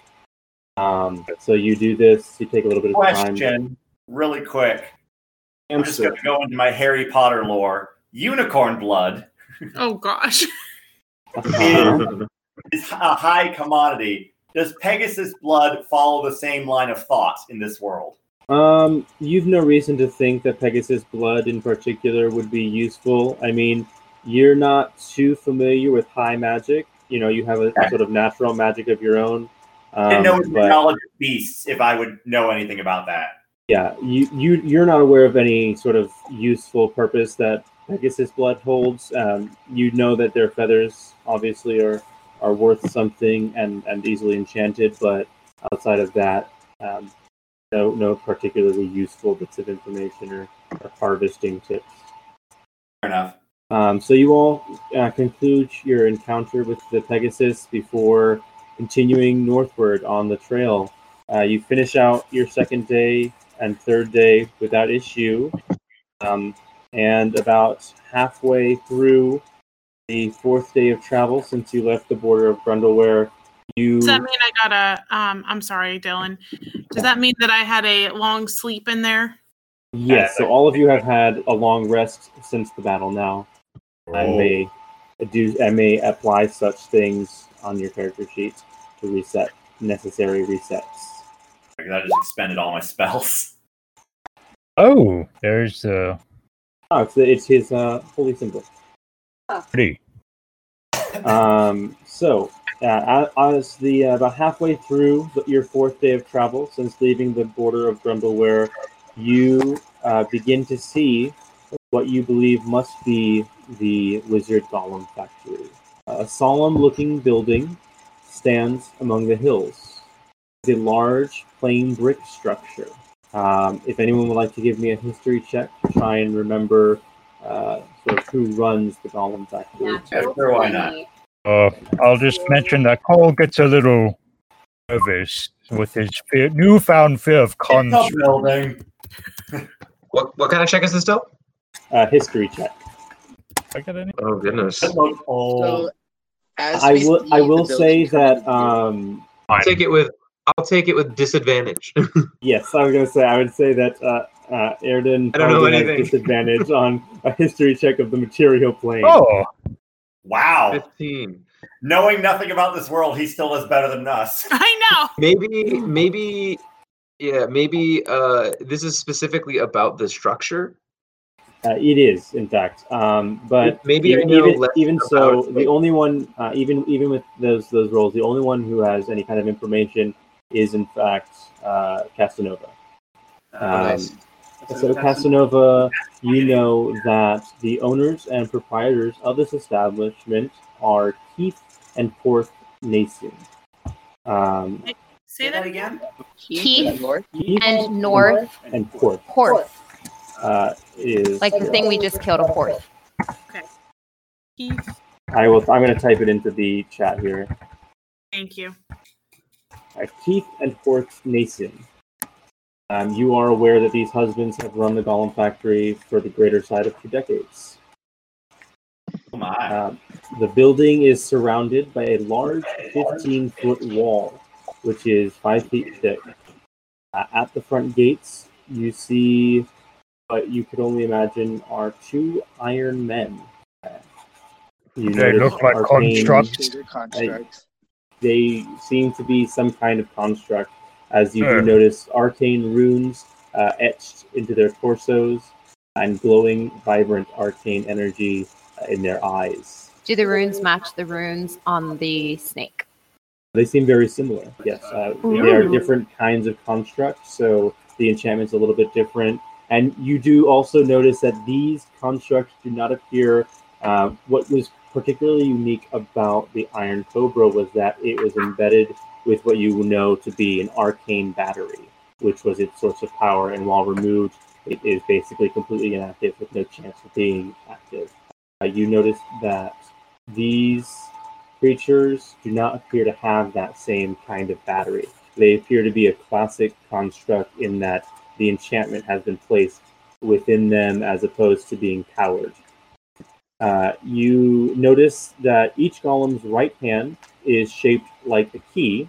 Um, so you do this. You take a little bit of time. Question, really quick. I'm just going to go into my Harry Potter lore. Unicorn blood oh gosh. [LAUGHS] is a high commodity. Does Pegasus blood follow the same line of thought in this world? Um, you've no reason to think that Pegasus blood in particular would be useful. I mean, you're not too familiar with high magic. You know, you have a sort of natural magic of your own. Um, know it was but knowledge of beasts if I would know anything about that. yeah, you you you're not aware of any sort of useful purpose that Pegasus blood holds. Um, you know that their feathers obviously are are worth something and and easily enchanted, but outside of that, um, no no particularly useful bits of information or, or harvesting tips. Fair enough. Um, so you all uh, conclude your encounter with the Pegasus before continuing northward on the trail. Uh, you finish out your second day and third day without issue, um, and about halfway through the fourth day of travel since you left the border of Grundleware, you Does that mean I got a? Um, I'm sorry, Dylan. Does that mean that I had a long sleep in there? yes. So all of you have had a long rest since the battle. Now, I may do I may apply such things on your character sheet to reset necessary resets. Because I just expended all my spells. Oh, there's uh Oh, it's it's his uh, holy symbol. pretty. Um, so, uh, as the uh, about halfway through the, your fourth day of travel since leaving the border of Grumbleware, you uh, begin to see what you believe must be the Wizard Golem Factory. a solemn-looking building stands among the hills. It's a large, plain brick structure. Um, if anyone would like to give me a history check to try and remember uh, sort of who runs the Golem Factory. Yeah, sure, why not? Uh, I'll just mention that Cole gets a little nervous with his fear, newfound fear of It's a construct. building. [LAUGHS] What what kind of check is this still? Uh, history check. I got any? Oh goodness. It looks. So, as I we will. see I the will say building that. Um, I'll take it with I'll take it with disadvantage. [LAUGHS] yes, I was going to say. I would say that uh, uh, Erden I don't know probably has anything. disadvantage on a history check of the material plane. Oh, wow. Fifteen. Knowing nothing about this world, he still is better than us. [LAUGHS] I know. Maybe maybe yeah, maybe uh this is specifically about the structure. Uh, it is, in fact. Um, but Maybe even, even, even so, the but- only one, uh, even even with those those roles, the only one who has any kind of information is, in fact, uh, Casanova. Um, nice. So Casanova, you know that the owners and proprietors of this establishment are Keith and Porth Nason. Um, Say that again. Keith north. Keith And north, and Porth horse. uh, is Like the thing we just killed, a horse. Keith. I will. I'm going to type it into the chat here. Thank you. Uh, Keith and Porth Nason. Um, you are aware that these husbands have run the Golem factory for the greater side of two decades. Oh my. Um, the building is surrounded by a large 15 foot wall, which is 5 feet thick. Uh, at the front gates, you see what you could only imagine are two iron men. Uh, you they look like arcane- constructs. Bigger constructs. They seem to be some kind of construct, as you do notice arcane runes uh, etched into their torsos. and glowing, vibrant, arcane energy uh, in their eyes. Do the runes match the runes on the snake? They seem very similar. Yes, uh, they are different kinds of constructs, so the enchantment's a little bit different. And you do also notice that these constructs do not appear. Uh, what was particularly unique about the Iron Cobra was that it was embedded with what you know to be an arcane battery, which was its source of power. And while removed, it is basically completely inactive with no chance of being active. Uh, you notice that these creatures do not appear to have that same kind of battery. They appear to be a classic construct in that the enchantment has been placed within them as opposed to being powered. Uh, you notice that each golem's right hand is shaped like a key,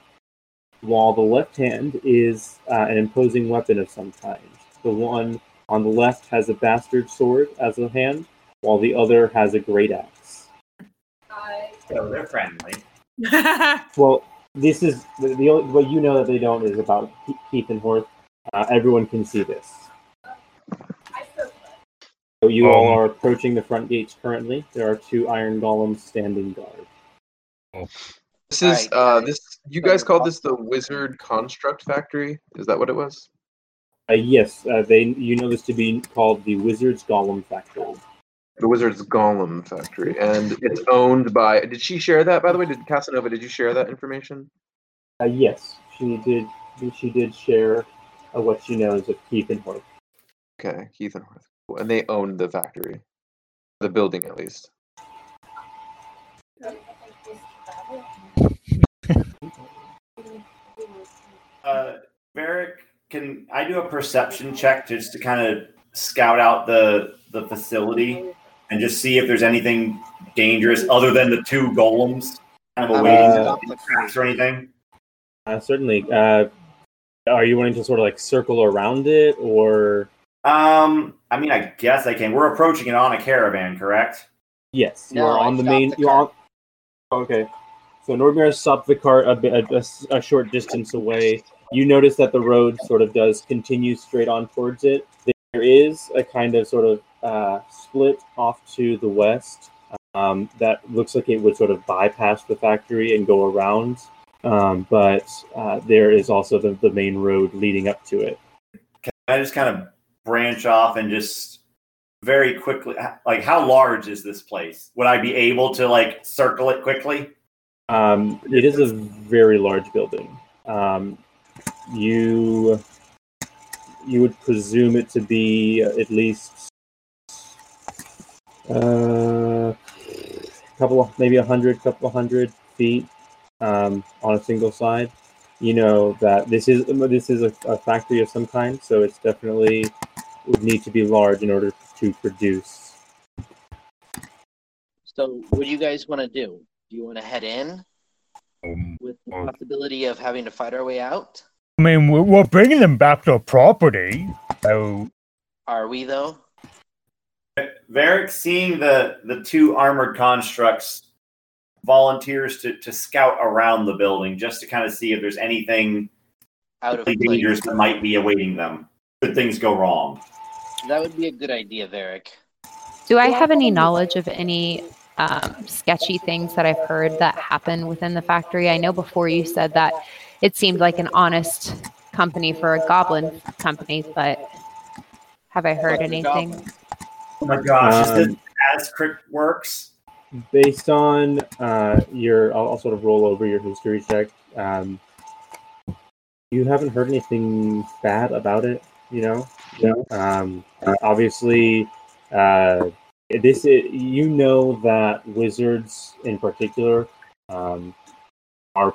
while the left hand is uh, an imposing weapon of some kind. The one on the left has a bastard sword as a hand, while the other has a great axe. So they're friendly. [LAUGHS] Well, this is the, the only, what you know that they don't is about Ke- Keith and Horth. Uh, everyone can see this. So you all Um, are approaching the front gates currently. There are two iron golems standing guard. This is uh this you guys called this the Wizard Construct Factory? Is that what it was? Uh, yes, uh, they you know this to be called the Wizard's Golem Factory. The Wizard's Golem Factory. And it's owned by did she share that by the way? Did Casanova did you share that information? Uh, yes, she did. She did share uh, what she knows of Keith and Horth. Okay, Keith and Horth. And they own the factory. The building at least. Uh, Varric, can I do a perception check just to kind of scout out the the facility and just see if there's anything dangerous other than the two golems kind of awaiting Uh, tracks or anything? Uh, certainly. Uh, are you wanting to sort of like circle around it, or Um, I mean, I guess I can. We're approaching it on a caravan, correct? yes, you No, are I on the main. the You're on. Okay. So Nordmere stopped the cart a, a, a short distance away. You notice that the road sort of does continue straight on towards it. There is a kind of sort of uh, split off to the west um, that looks like it would sort of bypass the factory and go around. Um, but uh, there is also the, the main road leading up to it. Can I just kind of branch off and just very quickly, like, how large is this place? Would I be able to like circle it quickly? Um, it is a very large building. Um, you you would presume it to be at least uh, a couple of maybe a hundred, couple hundred feet um, on a single side. You know that this is this is a, a factory of some kind, so it's definitely would need to be large in order to produce. So, what do you guys want to do? Do you want to head in um, with the possibility of having to fight our way out? I mean, we're, we're bringing them back to property. So, Are we though? Varric, seeing the the two armored constructs, volunteers to to scout around the building just to kind of see if there's anything Out of really dangerous that might be awaiting them. Could things go wrong? That would be a good idea, Varric. Do I have any knowledge of any um, sketchy things that I've heard that happen within the factory? I know before you said that it seemed like an honest company for a goblin company, but have I heard Like anything? Oh my gosh! is this Um, as Crick works? based on uh, your I'll, I'll sort of roll over your history check um, you haven't heard anything bad about it you know um, obviously uh, this i you know that wizards in particular um, are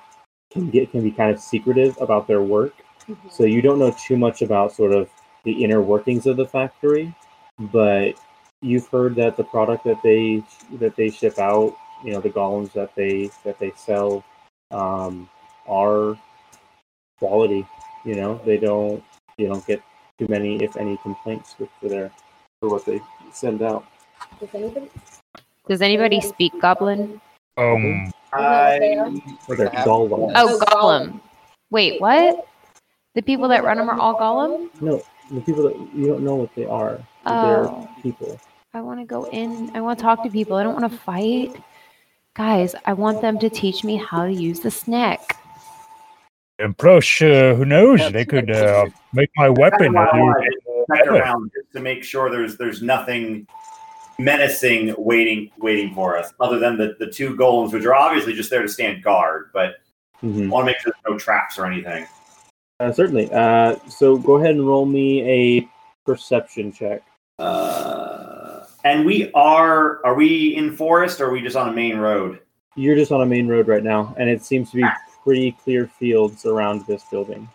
can get can be kind of secretive about their work so you don't know too much about sort of the inner workings of the factory but you've heard that the product that they that they ship out, you know, the golems that they that they sell, um, are quality. You know, they don't you don't get too many, if any, complaints with for their for what they send out. Does anybody? Does anybody speak goblin? um, I For their Oh, golem. Wait, what? The people that run them are all golem? No, The people that you don't know what they are. Oh. They're people. I want to go in. I want to talk to people. I don't want to fight. Guys, I want them to teach me how to use the snack. And plus, uh, who knows? They could uh, make my weapon. That's why I a wanted to around just to make sure there's there's nothing menacing waiting waiting for us, other than the, the two golems, which are obviously just there to stand guard. But Mhm. I want to make sure there's no traps or anything. Uh, certainly. Uh, so go ahead and roll me a perception check. Uh, and we are are we in forest or are we just on a main road? You're just on a main road right now, and it seems to be pretty clear fields around this building.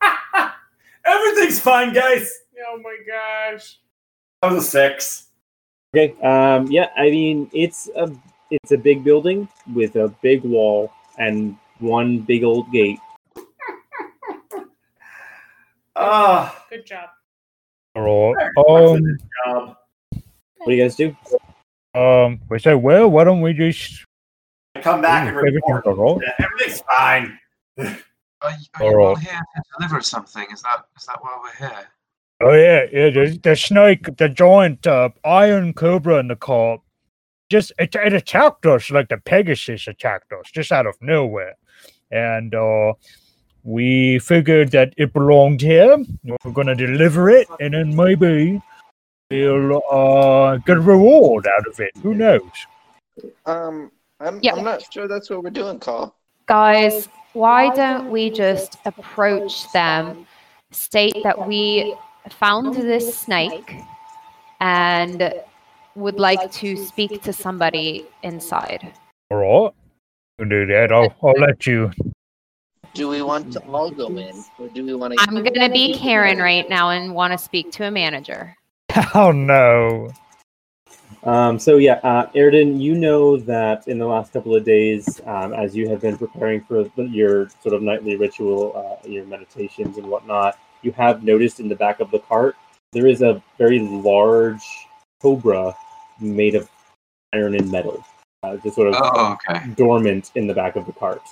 [LAUGHS] Everything's fine, guys. Oh my gosh. That was a six. Okay. Um, yeah, I mean it's a it's a big building with a big wall and one big old gate. Ah, Good job. All right. um, job. What do you guys do? um, we say, well, why don't we just I come back and Everything's report. all right. Yeah, everything's fine. Are, you- are All you all right. here to deliver something? Is that is that why we're here? Oh yeah, yeah. The, the snake, the giant uh, iron cobra in the car, just it, it attacked us like the Pegasus attacked us, just out of nowhere, and uh, we figured that it belonged here. We're gonna deliver it, and then maybe we'll uh, get a reward out of it. Who knows? Um, I'm, Yeah. I'm not sure that's what we're doing, Call. Guys, why don't we just approach them, state that we found this snake and would like to speak to somebody inside? All right, we'll do that. I'll, [LAUGHS] I'll let you. Do we want to all go in, or do we want to? I'm going to be Karen right now and want to speak to a manager. [LAUGHS] Oh no! Um, so yeah, uh, Erden, you know that in the last couple of days, um, as you have been preparing for the- your sort of nightly ritual, uh, your meditations and whatnot, you have noticed in the back of the cart there is a very large cobra made of iron and metal, uh, just sort of Oh, okay. dormant in the back of the cart.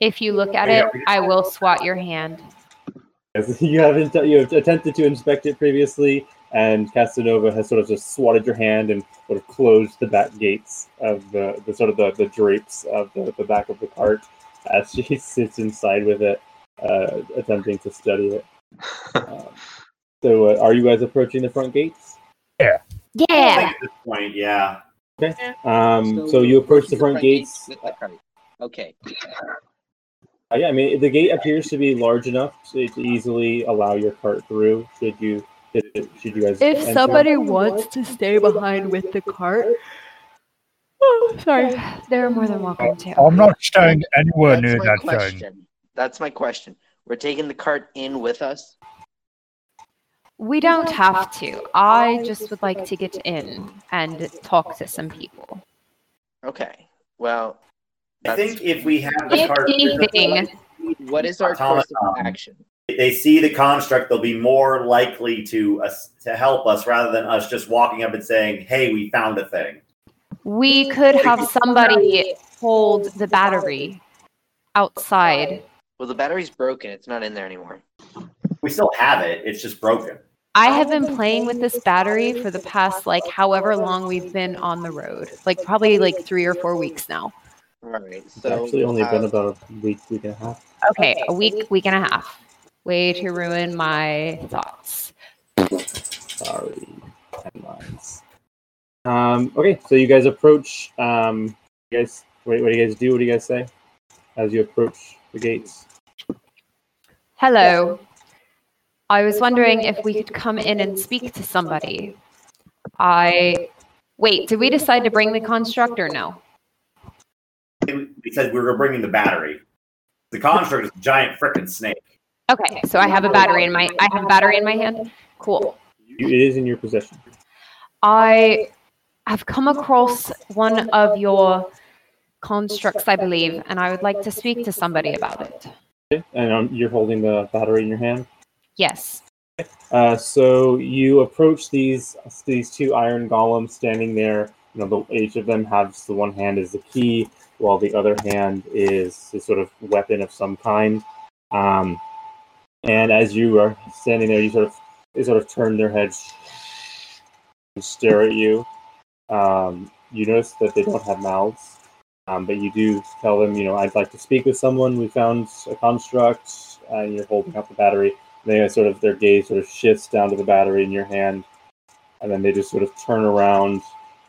If you look at it, I will swat your hand. As [LAUGHS] you haven't you have attempted to inspect it previously, and Casanova has sort of just swatted your hand and sort of closed the back gates of the, the sort of the, the drapes of the, the back of the cart as she [LAUGHS] sits inside with it, uh, attempting to study it. So, uh, are you guys approaching the front gates? I think Yeah. at this point, yeah. Okay. Um, so you approach the front gates. with the cart. Okay. Uh, yeah, I mean the gate appears to be large enough to, to easily allow your cart through. Should you should, should you guys? If enter. somebody wants to stay behind with the cart, oh, sorry, they're more than welcome to. I'm not staying anywhere That's near my that thing. question. That's my question. We're taking the cart in with us. We don't have to. I just would like to get in and talk to some people. Okay. Well, I think if we have the If cart, anything, what is our course of action? if they see the construct, they'll be more likely to us to help us rather than us just walking up and saying, "Hey, we found a thing." we could have somebody hold the battery outside. Well, the battery's broken. It's not in there anymore. We still have it. It's just broken. I have been playing with this battery for the past like however long we've been on the road. Like probably like 3 or 4 weeks now. All right. It's So actually only been uh, about a week, week and a half. Okay, a week, week and a half. Way to ruin my thoughts. Sorry, headlines. Um, okay, so you guys approach. Um, you guys, what, what do you guys do? What do you guys say as you approach the gates? Hello. I was wondering if we could come in and speak to somebody. I wait. Did we decide to bring the construct or no? Because we were bringing the battery. The construct is a giant freaking snake. Okay, so I have a battery in my I have a battery in my hand. Cool. It is in your possession. I have come across one of your constructs, I believe, and I would like to speak to somebody about it. Okay, And um, you're holding the battery in your hand. Yes. Uh, so you approach these these two iron golems standing there. You know, the, each of them has the one hand is the key, while the other hand is a sort of weapon of some kind. Um, and as you are standing there, you sort of they sort of turn their heads and stare at you. Um, you notice that they don't have mouths, um, but you do tell them, you know, I'd like to speak with someone. We found a construct, and you're holding up the battery. And They sort of their gaze sort of shifts down to the battery in your hand, and then they just sort of turn around.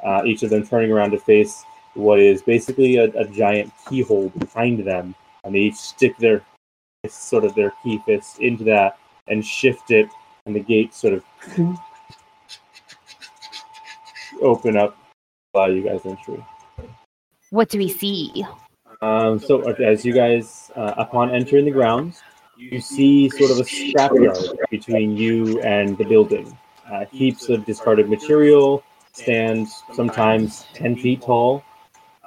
Uh, each of them turning around to face what is basically a, a giant keyhole behind them, and they each stick their sort of their key fist into that and shift it, and the gate sort of open up, allow you guys entry. What do we see? Um, so as you guys, uh, upon entering the grounds, you see sort of a scrapyard between you and the building. Uh, heaps of discarded material stand sometimes 10 feet tall,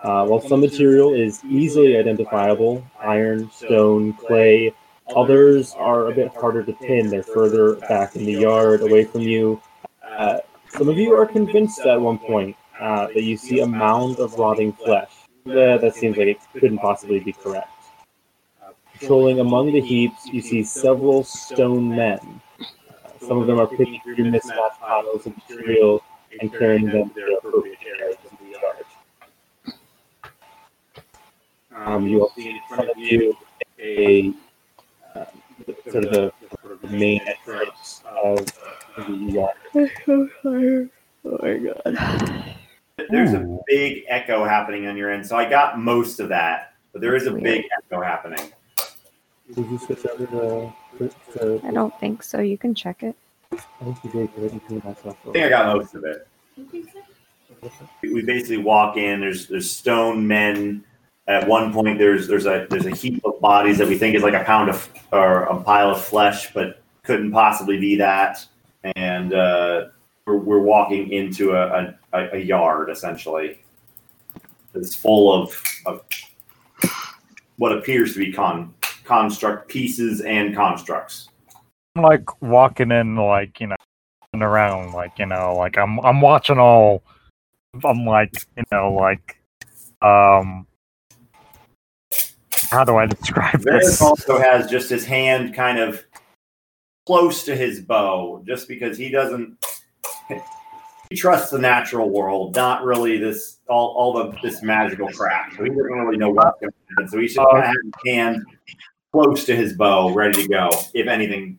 uh, while some material is easily identifiable iron, stone, clay. Others are a bit harder to pin. They're further back in the yard, away from you. Uh, some of you are convinced at one point uh, that you see a mound of rotting flesh. Uh, that seems like it couldn't possibly be correct. Patrolling among the heaps, you see several stone men. Uh, some of them are picking through mismatched piles of material and carrying them to their appropriate areas in the yard. Um, you will see in front of you a uh, sort of the, the main entrance of the yard. I'm so tired. Oh my god. There's a big echo happening on your end, so I got most of that, but there is a big echo happening. Did you switch over to, to I don't think so. You can check it. I think you did. 'cause I didn't hear myself. I think I got most of it. We basically walk in. There's there's stone men. At one point, there's there's a there's a heap of bodies that we think is like a pound of or a pile of flesh, but couldn't possibly be that. And uh, we're, we're walking into a, a, a yard essentially. It's full of, of what appears to be con construct pieces and constructs. I'm like walking in, like you know, and around, like you know, like I'm I'm watching all. I'm like you know, like um, how do I describe Varys this? also has just his hand kind of close to his bow, just because he doesn't. [LAUGHS] He trusts the natural world, not really this all all the this magical crap. So he doesn't really know what's going to happen. So he should kind of have his hand close to his bow, ready to go if anything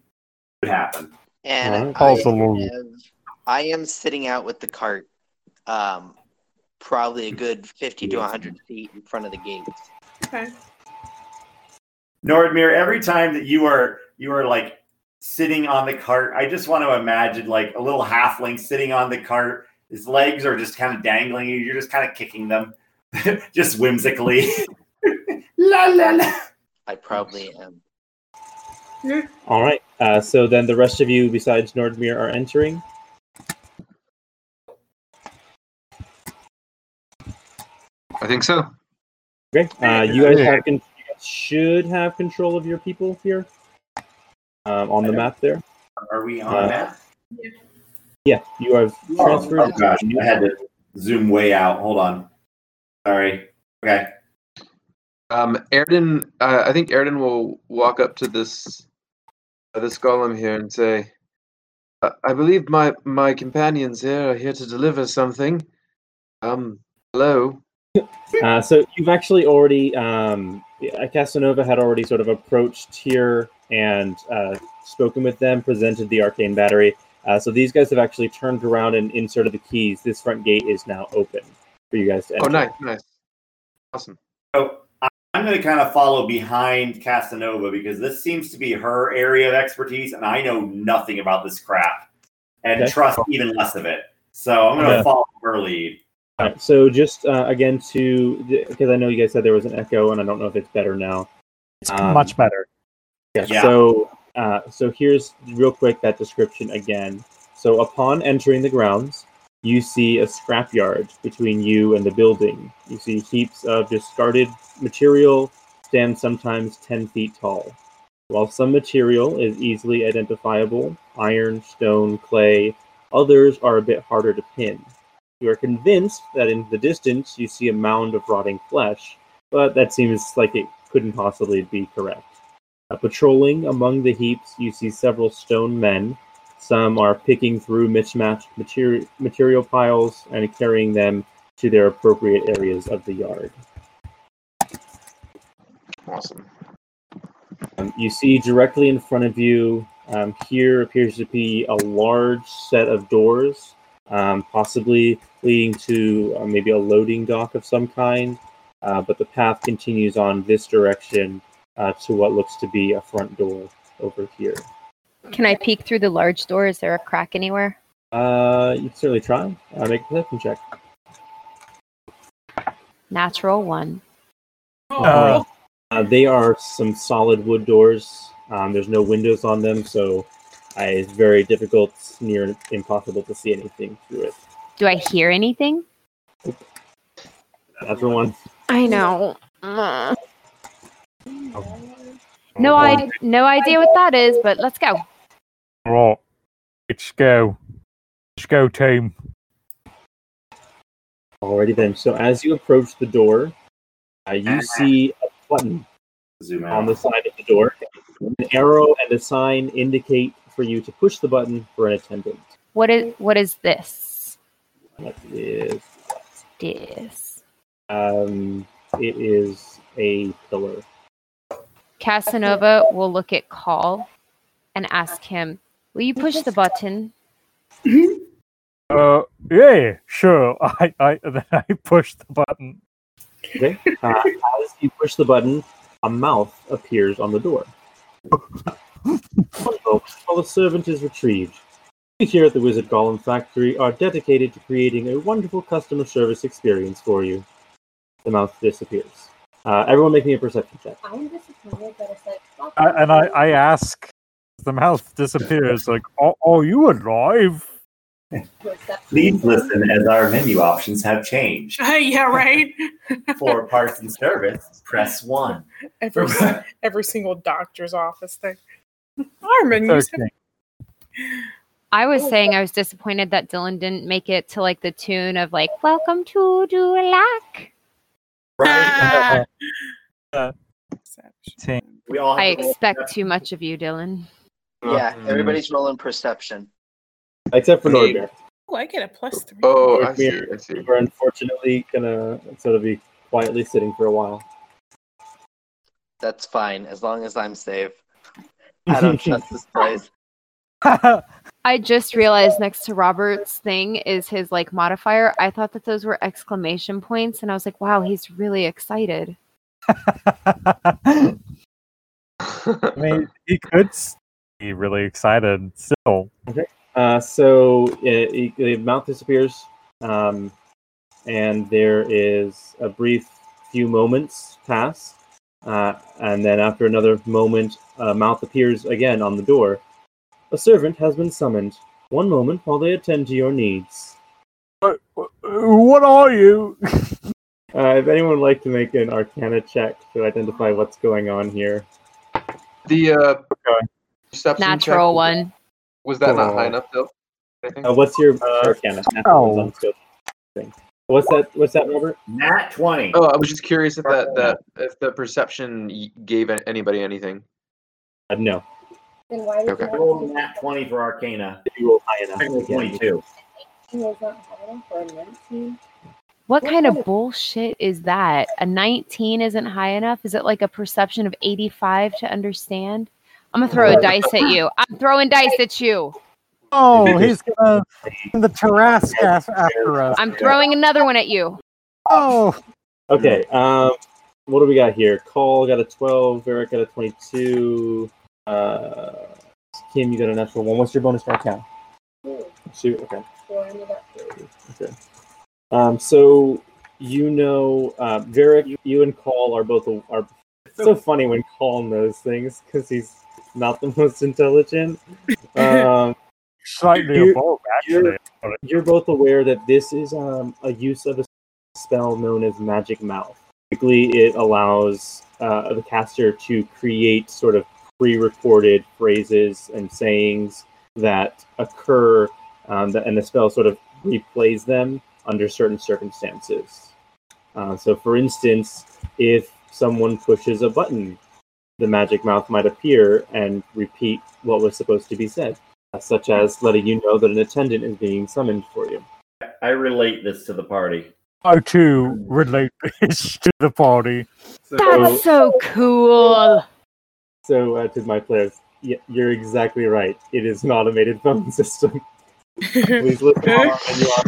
could happen. And Alright. I, Calls am, I am sitting out with the cart, um, probably a good 50 to 100 feet in front of the gate. Okay. Nordmir, every time that you are you are like sitting on the cart, I just want to imagine like a little halfling sitting on the cart. His legs are just kind of dangling. You're just kind of kicking them, [LAUGHS] just whimsically. [LAUGHS] la la la. I probably am. All right. Uh, so then the rest of you, besides Nordmir, are entering. I think so. Okay. Uh, you guys have con- you guys should have control of your people here um, on the map there. Are we on Uh, that? Yeah, you have Oh, transferred. oh gosh, I had to zoom way out. Hold on. Sorry. Okay. Um, Erden, uh, I think Erden will walk up to this uh, this golem here and say, "Uh, "I believe my my companions here are here to deliver something." Um, hello. [LAUGHS] Uh, so you've actually already, um, Casanova had already sort of approached here and uh, spoken with them, presented the arcane battery. Uh, so these guys have actually turned around and inserted the keys. This front gate is now open for you guys to enter. Oh, nice, nice, awesome. So I- I'm going to kind of follow behind Casanova because this seems to be her area of expertise, and I know nothing about this crap and Okay. trust even less of it. So I'm going to Yeah. follow her lead. All right, so just uh, again to because I know you guys said there was an echo, and I don't know if it's better now. It's Um, much better. Yeah. Yeah. So, uh, so here's real quick that description again. So, upon entering the grounds, you see a scrapyard between you and the building. You see heaps of discarded material, stand sometimes ten feet tall. While some material is easily identifiable, iron, stone, clay, others are a bit harder to pin. You are convinced that in the distance you see a mound of rotting flesh, but that seems like it couldn't possibly be correct. Uh, patrolling among the heaps, you see several stone men. Some are picking through mismatched material, material piles and carrying them to their appropriate areas of the yard. Awesome. Um, you see directly in front of you, um, here appears to be a large set of doors, um, possibly leading to uh, maybe a loading dock of some kind. Uh, but the path continues on this direction uh, to what looks to be a front door over here. Can I peek through the large door? Is there a crack anywhere? Uh, you can certainly try. Uh, make a perception check. Natural one. Uh, uh, they are some solid wood doors. Um, there's no windows on them, so it's very difficult, near impossible to see anything through it. Do I hear anything? Natural one. I know. Uh, no, I no idea what that is, but let's go. Right. Let's go. Let's go, team. Alrighty then. So as you approach the door, uh, you see a button Zoom on out. the side of the door. An arrow and a sign indicate for you to push the button for an attendant. What is what is this? That is, This. um, it is a pillar. Casanova will look at Call and ask him, "Will you push the button?" Uh, yeah, sure. [LAUGHS] I, I, then I push the button. Okay. Uh, as you push the button, a mouth appears on the door. Wonderful. While the servant is retrieved, we here at the Wizard Golem Factory are dedicated to creating a wonderful customer service experience for you. The mouth disappears. Uh, everyone make me a perception check. I'm disappointed that it's like. fuck I, and I. I ask, the mouth disappears, like, oh, oh you alive? Please listen as our menu options have changed. yeah, right. [LAUGHS] For parts and service, press one. every, every single doctor's office thing. Our menus. [LAUGHS] Okay. I was saying I was disappointed that Dylan didn't make it to like the tune of like "Welcome to Duloc." Right? [LAUGHS] Team. we all I to roll expect too much of you, Dylan. Yeah, Mm. everybody's rolling perception. Except for Hey. Norbert. Oh, I get a plus three. Oh, I see. I see. We're unfortunately gonna sort of be quietly sitting for a while. That's fine as long as I'm safe. I don't trust [LAUGHS] this place. I just realized next to Robert's thing is his like modifier. I thought that those were exclamation points, and I was like, "Wow, he's really excited." [LAUGHS] [LAUGHS] I mean, he could be really excited still. Uh, so it, it- the mouth disappears, um, and there is a brief few moments pass, uh, and then after another moment, a mouth appears again on the door. A servant has been summoned. One moment while they attend to your needs. What are you? [LAUGHS] Uh, if anyone would like to make an Arcana check to identify what's going on here, The uh, perception check, Natural one. Was that not Oh. high enough though? Uh, what's your Arcana? oh. On skill thing. What's that? What's that, Robert? Nat 20. Oh, I was just curious if that that if the perception gave anybody anything. Uh, no. Then why did Okay. you Roll nat 20 for Arcana. If you roll high enough, I rolled again. 22. to was not high enough for a 19? What kind of bullshit is that? A 19 isn't high enough? Is it like a perception of 85 to understand? I'm gonna throw a dice at you. I'm throwing dice at you. Oh, he's gonna [LAUGHS] the Tarrasque af- after us. I'm throwing another one at you. Oh, Okay. Um, what do we got here? Cole got a 12. Eric got a 22. Uh, Kim, you got a natural one. What's your bonus for Arcana? Two. Two. Okay. So I ended up three. Okay. Um, so you know, uh, Varric, you and Call are both a, are. It's so funny when Call knows things because he's not the [LAUGHS] most intelligent. Um, slightly You- above you're- you're both aware that this is um, a use of a spell known as Magic Mouth. Basically, it allows uh, the caster to create sort of pre-recorded phrases and sayings that occur, um, that, and the spell sort of replays them under certain circumstances. Uh, so, for instance, if someone pushes a button, the magic mouth might appear and repeat what was supposed to be said. Uh, such as letting you know that an attendant is being summoned for you. I relate this to the party. I too relate [LAUGHS] this to the party. That's so cool. So, uh, to my players, y- you're exactly right. It is an automated phone [LAUGHS] system. Please listen [LAUGHS] on and you are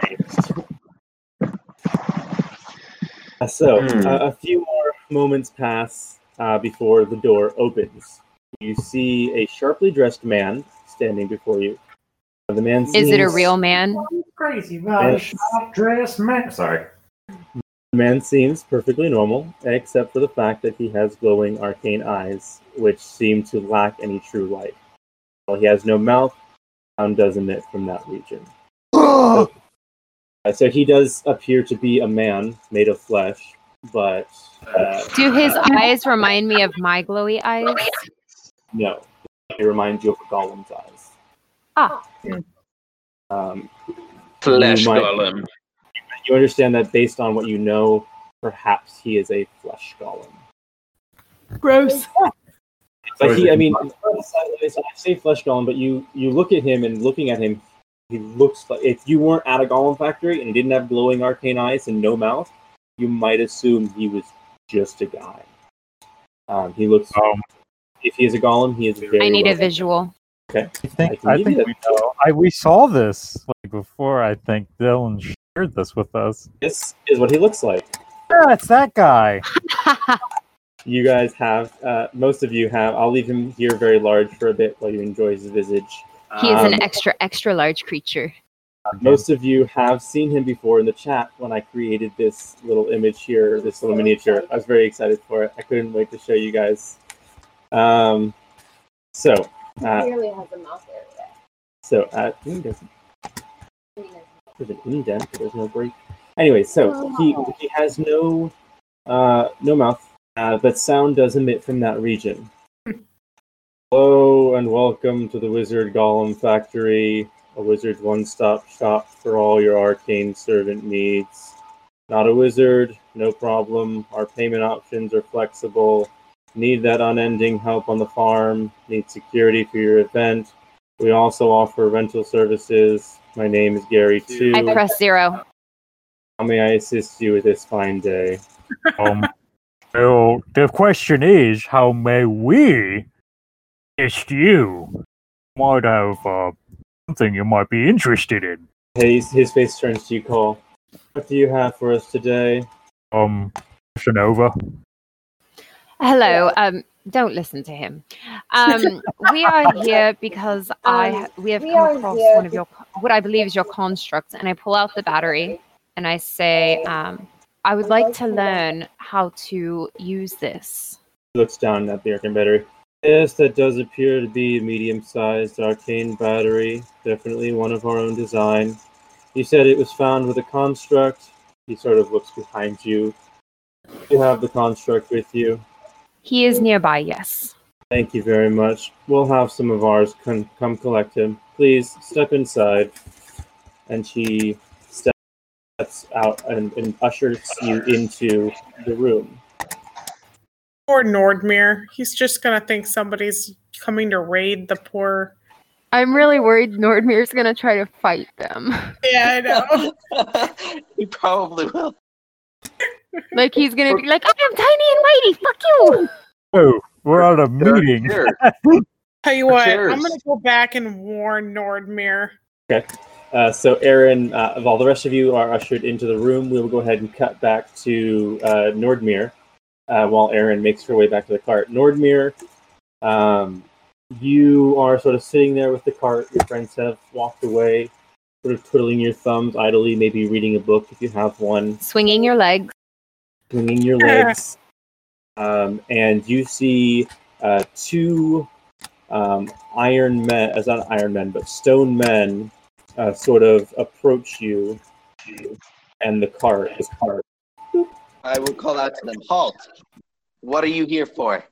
changed. Uh, So, Hmm. uh, a few more moments pass uh, before the door opens. You see a sharply dressed man standing before you. The man Is it a real man? Crazy about a Yes. dressed man. Sorry. The man seems perfectly normal, except for the fact that he has glowing arcane eyes, which seem to lack any true light. While he has no mouth, sound does emit from that region. So, [GASPS] uh, so he does appear to be a man made of flesh, but uh, Do his eyes remind me of my glowy eyes? no, they remind you of a golem's eyes. Ah, Um, Flesh You might- golem. you understand that based on what you know, perhaps he is a flesh golem. gross. But he, I mean, I say flesh golem, but you you look at him and looking at him, he looks like if you weren't at a golem factory and he didn't have glowing arcane eyes and no mouth, you might assume he was just a guy. Um, he looks. Um, if he is a golem, he is very. I need a visual. Okay. I think can I think we know. I we saw this like before. I think Dylan shared this with us. This is what he looks like. Yeah, it's that guy. [LAUGHS] You guys have, uh, most of you have. I'll leave him here very large for a bit while you enjoy his visage. He is Um, an extra, extra large creature. Most of you have seen him before in the chat when I created this little image here, this little miniature. I was very excited for it. I couldn't wait to show you guys. Um, so, uh, clearly has a mouth area. so uh, he doesn't. There's an indent, but there's no break. Anyway, so he he has no uh, no mouth, uh, but sound does emit from that region. Hello and welcome to the Wizard Golem Factory, a wizard one-stop shop for all your arcane servant needs. Not a wizard, no problem. Our payment options are flexible. Need that unending help on the farm? Need security for your event? We also offer rental services. My name is Gary too. I press zero. How may I assist you with this fine day? [LAUGHS] Um, well, the question is, how may we assist you? Might have uh, something you might be interested in. Hey, his face turns to you, Call. What do you have for us today? Um, Shanova. Hello. Um, don't listen to him. Um, we are here because [LAUGHS] I Um, we have we come across one of your what I believe is your constructs, and I pull out the battery and I say, um, I would like to learn how to use this. He looks down at the arcane battery. Yes, that does appear to be a medium-sized arcane battery. Definitely one of our own design. You said it was found with a construct. He sort of looks behind you. You have the construct with you. He is nearby. Yes. Thank you very much. We'll have some of ours come, come collect him. Please step inside. And she steps out and, and ushers you into the room. Poor Nordmere. He's just gonna think somebody's coming to raid the poor. I'm really worried Nordmir's gonna try to fight them. Yeah, I know. [LAUGHS] he probably will. Like he's gonna be like, I am tiny and mighty. Fuck you. Oh, we're at a meeting. [LAUGHS] Tell you what, Cheers. I'm gonna go back and warn Nordmere. Okay. Uh, so, Aaron, uh, of all the rest of you are ushered into the room. We will go ahead and cut back to uh, Nordmere uh, while Aaron makes her way back to the cart. Nordmere, um, you are sort of sitting there with the cart. Your friends have walked away, sort of twiddling your thumbs idly, maybe reading a book if you have one, Swinging your legs. Swinging your [LAUGHS] legs. Um, and you see uh, two um, iron men, as not iron men, but stone men, uh, sort of approach you, and the cart is cart. I will call out to them. Halt! What are you here for?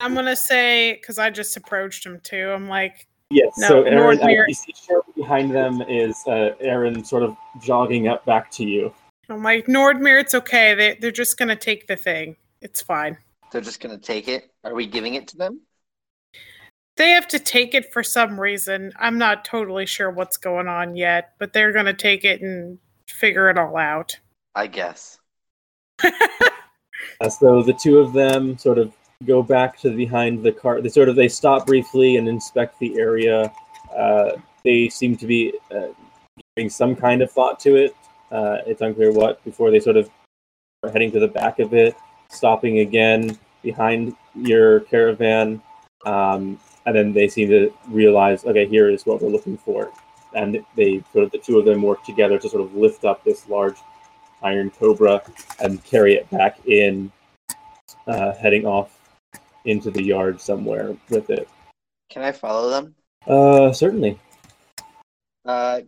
I'm gonna say because I just approached him too. I'm like, Yes. No, so Aaron, uh, Nordmere- you see shortly behind them is uh, Aaron, sort of jogging up back to you. I'm like Nordmere. It's okay. They they're just gonna take the thing. It's fine. They're just gonna take it. Are we giving it to them? they have to take it for some reason. I'm not totally sure what's going on yet, but they're going to take it and figure it all out. I guess. [LAUGHS] Uh, so the two of them sort of go back to behind the car. They sort of they stop briefly and inspect the area. Uh, they seem to be uh, giving some kind of thought to it. Uh, it's unclear what. Before they sort of are heading to the back of it, stopping again behind your caravan, um, and then they seem to realize, okay, here is what we're looking for. And they sort of the two of them work together to sort of lift up this large iron cobra and carry it back in, uh, heading off into the yard somewhere with it. Can I follow them? Uh, certainly. Uh,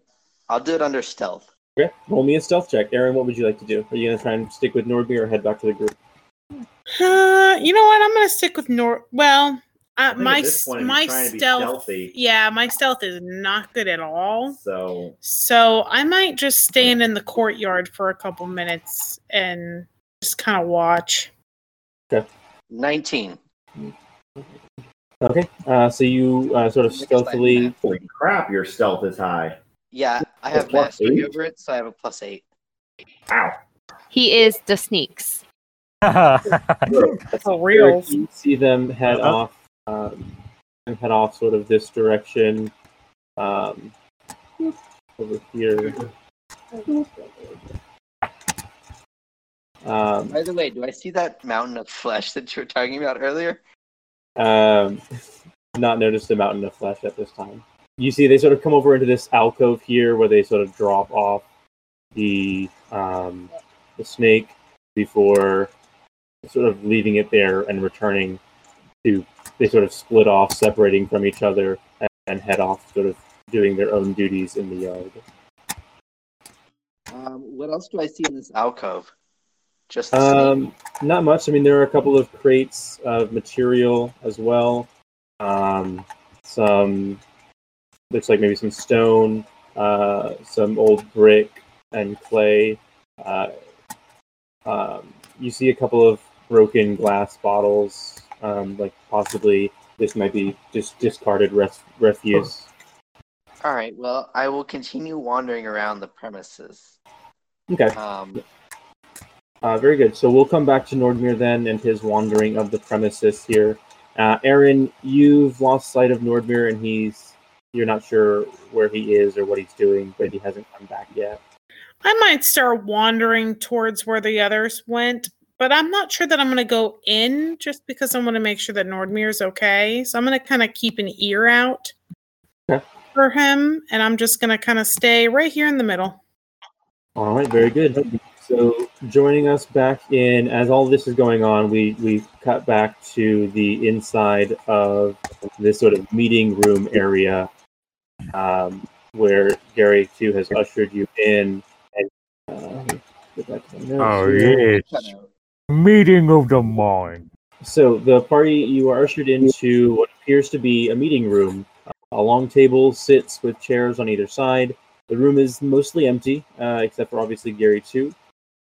I'll do it under stealth. Okay, roll me a stealth check. Aaron, what would you like to do? Are you gonna try and stick with Nordby or head back to the group? Uh, you know what? I'm going to stick with Nor. Well, uh, my point, my he's trying to be stealth. Yeah, my stealth is not good at all. So So I might just stand in the courtyard for a couple minutes and just kind of watch. Nineteen. Okay, uh, so you uh, sort of stealthily. holy crap, your stealth is high. Yeah, I have mastery eight? over it, so I have a plus eight. Ow. He is the sneaks. For [LAUGHS] real. You see them head Uh-huh. off, um, and head off sort of this direction, um, over here. Um, By the way, do I see that mountain of flesh that you were talking about earlier? Um, [LAUGHS] not noticed a mountain of flesh at this time. You see, they sort of come over into this alcove here, where they sort of drop off the um, the snake before sort of leaving it there and returning to. They sort of split off, separating from each other, and, and head off, sort of doing their own duties in the yard. Um, what else do I see in this alcove? Just the. Um, not much. I mean, there are a couple of crates of material as well. Um, some looks like maybe some stone, uh, some old brick and clay. Uh, um, you see a couple of broken glass bottles, um, like possibly this might be just discarded ref- refuse. All right. Well, I will continue wandering around the premises. Okay. Um, Uh, very good. So we'll come back to Nordmir then and his wandering of the premises here. Uh, Aaron, you've lost sight of Nordmir and he's you're not sure where he is or what he's doing, but he hasn't come back yet. I might start wandering towards where the others went, but I'm not sure that I'm going to go in just because I want to make sure that Nordmir's okay. So I'm going to kind of keep an ear out Okay. for him, and I'm just going to kind of stay right here in the middle. All right, very good. So joining us back in as all this is going on, we we cut back to the inside of this sort of meeting room area, um, where Gary too has ushered you in. And, uh, get back to my notes Oh yes. Meeting of the mind. So the party you are ushered into what appears to be a meeting room. A long table sits with chairs on either side. The room is mostly empty, uh, except for obviously Gary too.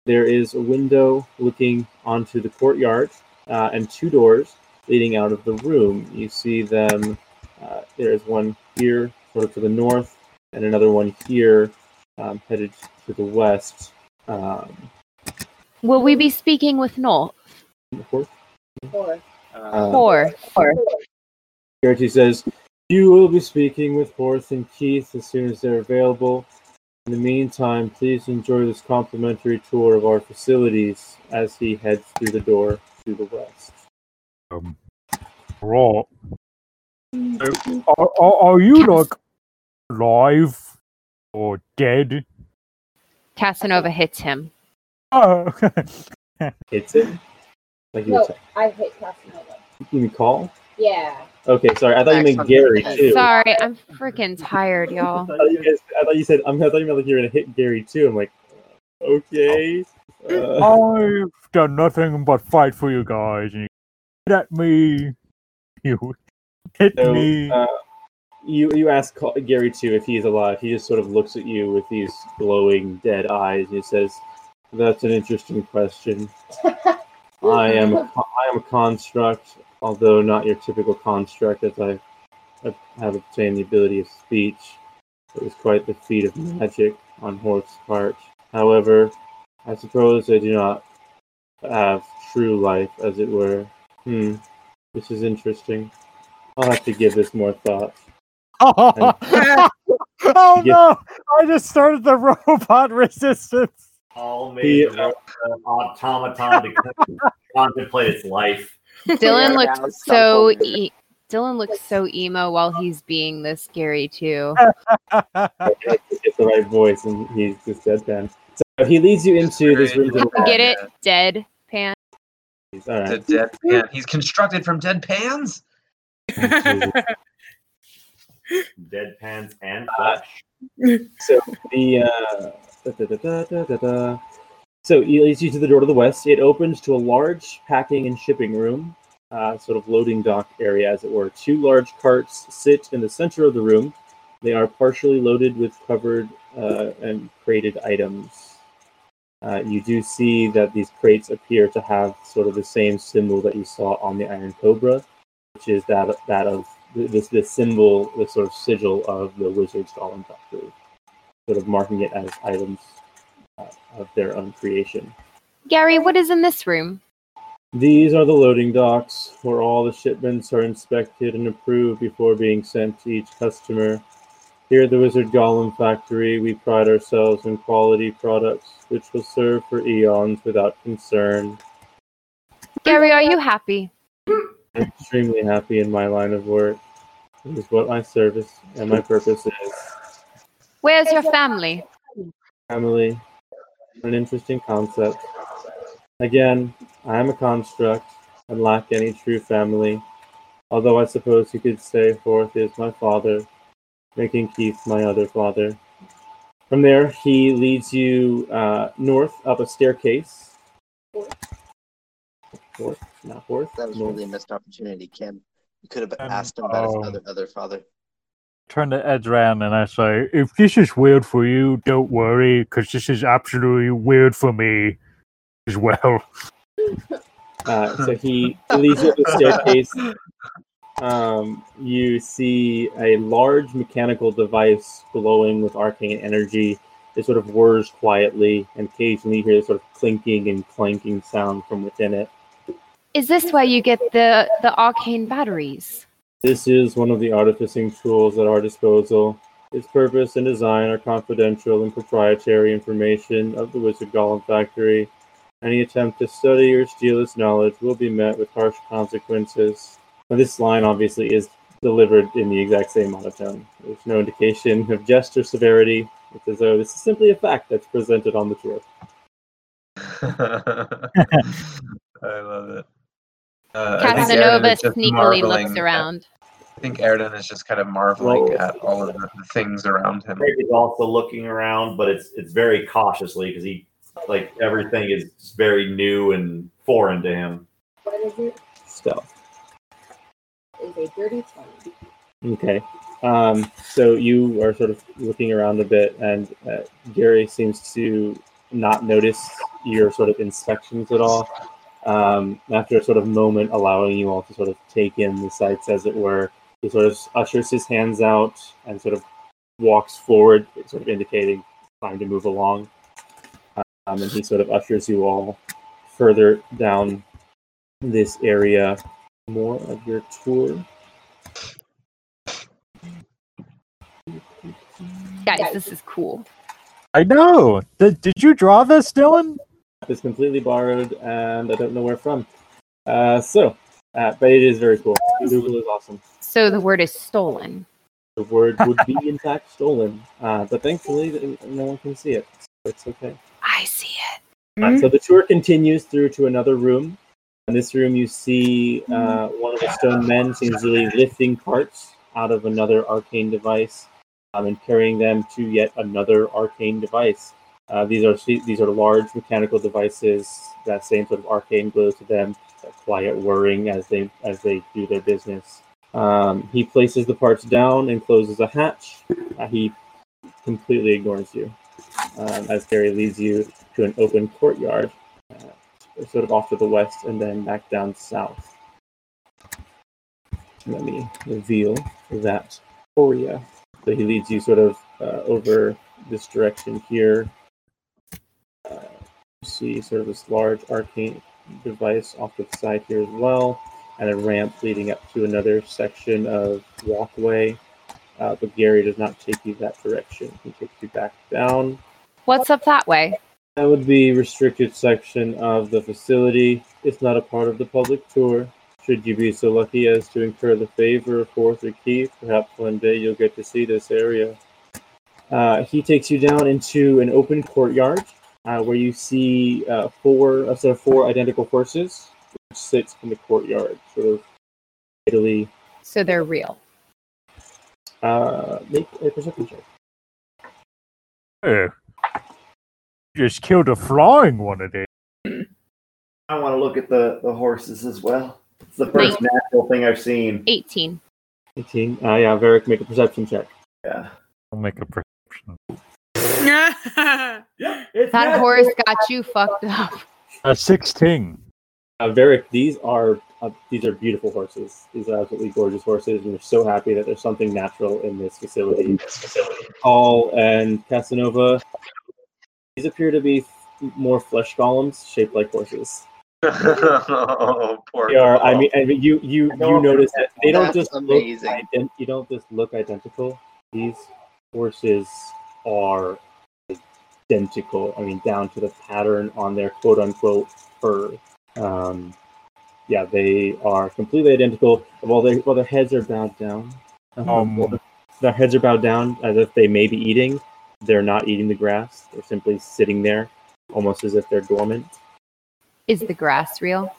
There is a window looking onto the courtyard uh, and two doors leading out of the room. You see them. Uh, there is one here, sort of to the north, and another one here, um, headed to the west. Um, Will we be speaking with North? of course. Four. Uh, Or or Gertie says, You will be speaking with Horth and Keith as soon as they're available. In the meantime, please enjoy this complimentary tour of our facilities as he heads through the door to the west. Um, right. Uh, Are, are, are you like alive or dead? Casanova hits him. Oh, Hits him? Like No. I hit Casanova. You mean Call? Yeah. Okay, sorry. I thought you meant Gary too. Sorry, I'm freaking tired, [LAUGHS] y'all. thought you, guys, I thought you said I'm, I thought you meant like you were gonna hit Gary too. I'm like, okay. Uh, I've done nothing but fight for you guys, and you hit at me. You hit So, me. uh, you you ask Gary too if he's alive. He just sort of looks at you with these glowing dead eyes and he says, "That's an interesting question. [LAUGHS] I am a, I am a construct, although not your typical construct, as I have obtained the ability of speech. It was quite the feat of magic on Horth's part. However, I suppose I do not have true life, as it were. Hmm, this is interesting. I'll have to give this more thought. Oh, [LAUGHS] oh Yeah. no! I just started the [LAUGHS] robot resistance. All He, made the uh, automaton to [LAUGHS] contemplate its life. Dylan looks so e- Dylan looks so emo while he's being this scary too. Get the right voice, and he's just deadpan. So he leads you into this room to the Get it? Dead pan. left. All The right. dead pan. He's constructed from dead pans. Oh, Deadpans and flesh. So the uh, da, da, da, so he leads you to the door to the west. It opens to a large packing and shipping room, uh, sort of loading dock area, as it were. Two large carts sit in the center of the room. They are partially loaded with covered uh, and crated items. Uh, you do see that these crates appear to have sort of the same symbol that you saw on the Iron Cobra, which is that that of this this symbol, this sort of sigil of the Wizard's Golem Factory, sort of marking it as items uh, of their own creation. Gary, what is in this room? These are the loading docks where all the shipments are inspected and approved before being sent to each customer. Here at the Wizard Golem Factory, we pride ourselves in quality products which will serve for eons without concern. Gary, are you happy? I'm extremely happy in my line of work. It is what my service and my purpose is. Where's your family? Family, an interesting concept. Again, I am a construct and lack any true family. Although I suppose you could say Horth is my father, making Keith my other father. From there, he leads you uh, north up a staircase. North, not north. That was north. really a missed opportunity, Kim. You could have Um, asked him about his other other father. Turn the edge around and I say, if this is weird for you, don't worry, because this is absolutely weird for me as well. [LAUGHS] Uh, so he leads you up the staircase. Um, you see a large mechanical device glowing with arcane energy. It sort of whirs quietly, and occasionally you hear the sort of clinking and clanking sound from within it. Is this where you get the the arcane batteries? This is one of the artificing tools at our disposal. Its purpose and design are confidential and proprietary information of the Wizard Golem Factory. Any attempt to study or steal its knowledge will be met with harsh consequences. Now, this line obviously is delivered in the exact same monotone. There's no indication of jest or severity. It's as though this is simply a fact that's presented on the tour. [LAUGHS] I love it. Uh, I think Airden Casanova sneakily marveling looks at- around. I think Airden is just kind of marveling Well- at all of the, the things around him. Craig is also looking around, but it's it's very cautiously because he like everything is very new and foreign to him. What is it? Stealth. Is a dirty twenty. Okay. Um, so you are sort of looking around a bit, and uh, Gary seems to not notice your sort of inspections at all. Um, after a sort of moment, allowing you all to sort of take in the sights, as it were, he sort of ushers his hands out and sort of walks forward, sort of indicating time to move along. Um, and he sort of ushers you all further down this area. More of your tour. Guys, this is cool. I know. Did, did you draw this, Dylan? It's completely borrowed, and I don't know where from. Uh, so, uh, but it is very cool. Google is awesome. So the word is stolen. The word would be [LAUGHS] in fact stolen, uh, but thankfully no one can see it, so it's okay. I see it. Uh, so the tour continues through to another room. In this room, you see uh, one of the stone men seems to be lifting parts out of another arcane device um, and carrying them to yet another arcane device. Uh, these are these are large mechanical devices. That same sort of arcane glow to them, quiet whirring as they as they do their business. Um, he places the parts down and closes a hatch. Uh, he completely ignores you um, as Gary leads you to an open courtyard, uh, sort of off to the west and then back down south. let me reveal that for you. So he leads you sort of uh, over this direction here. See sort of this large arcane device off to the side here as well, and a ramp leading up to another section of walkway. Uh, but Gary does not take you that direction. He takes you back down. What's up that way? That would be restricted section of the facility. It's not a part of the public tour. Should you be so lucky as to incur the favor of Horth or Keith, perhaps one day you'll get to see this area. Uh, he takes you down into an open courtyard uh, where you see uh, four, a set of four identical horses which sits in the courtyard, sort of Italy. So they're real. Uh, make a perception check. Hey, just killed a flying one of them. I want to look at the, the horses as well. It's the first Nice. natural thing I've seen. 18. 18. Uh, yeah, Varric, make a perception check. Yeah. I'll make a perception. [LAUGHS] That horse got you fucked up. A 16. Uh, Varric, these are uh, these are beautiful horses. These are absolutely gorgeous horses, and we're so happy that there's something natural in this facility. Paul and Casanova, these appear to be more flesh golems shaped like horses. [LAUGHS] oh, poor They are. I mean, I mean, you you you notice that they don't that's just look amazing. ident- you don't just look identical. These horses are identical. I mean, down to the pattern on their quote unquote fur. Um, yeah, they are completely identical. While they while their heads are bowed down, um, Um, while their heads are bowed down as if they may be eating. They're not eating the grass. They're simply sitting there, almost as if they're dormant. Is the grass real?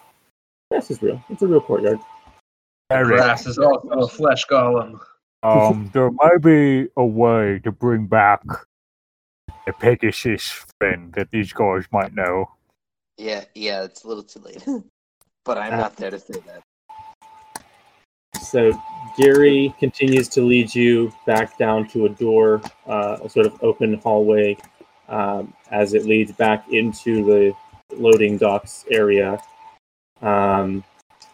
Grass is real. It's a real courtyard. Grass is also a flesh golem. Um, there might be a way to bring back a Pegasus friend that these guys might know. Yeah, yeah, it's a little too late. [LAUGHS] but I'm Uh, not there to say that. So Gary continues to lead you back down to a door, uh, a sort of open hallway, um, as it leads back into the loading docks area. Um,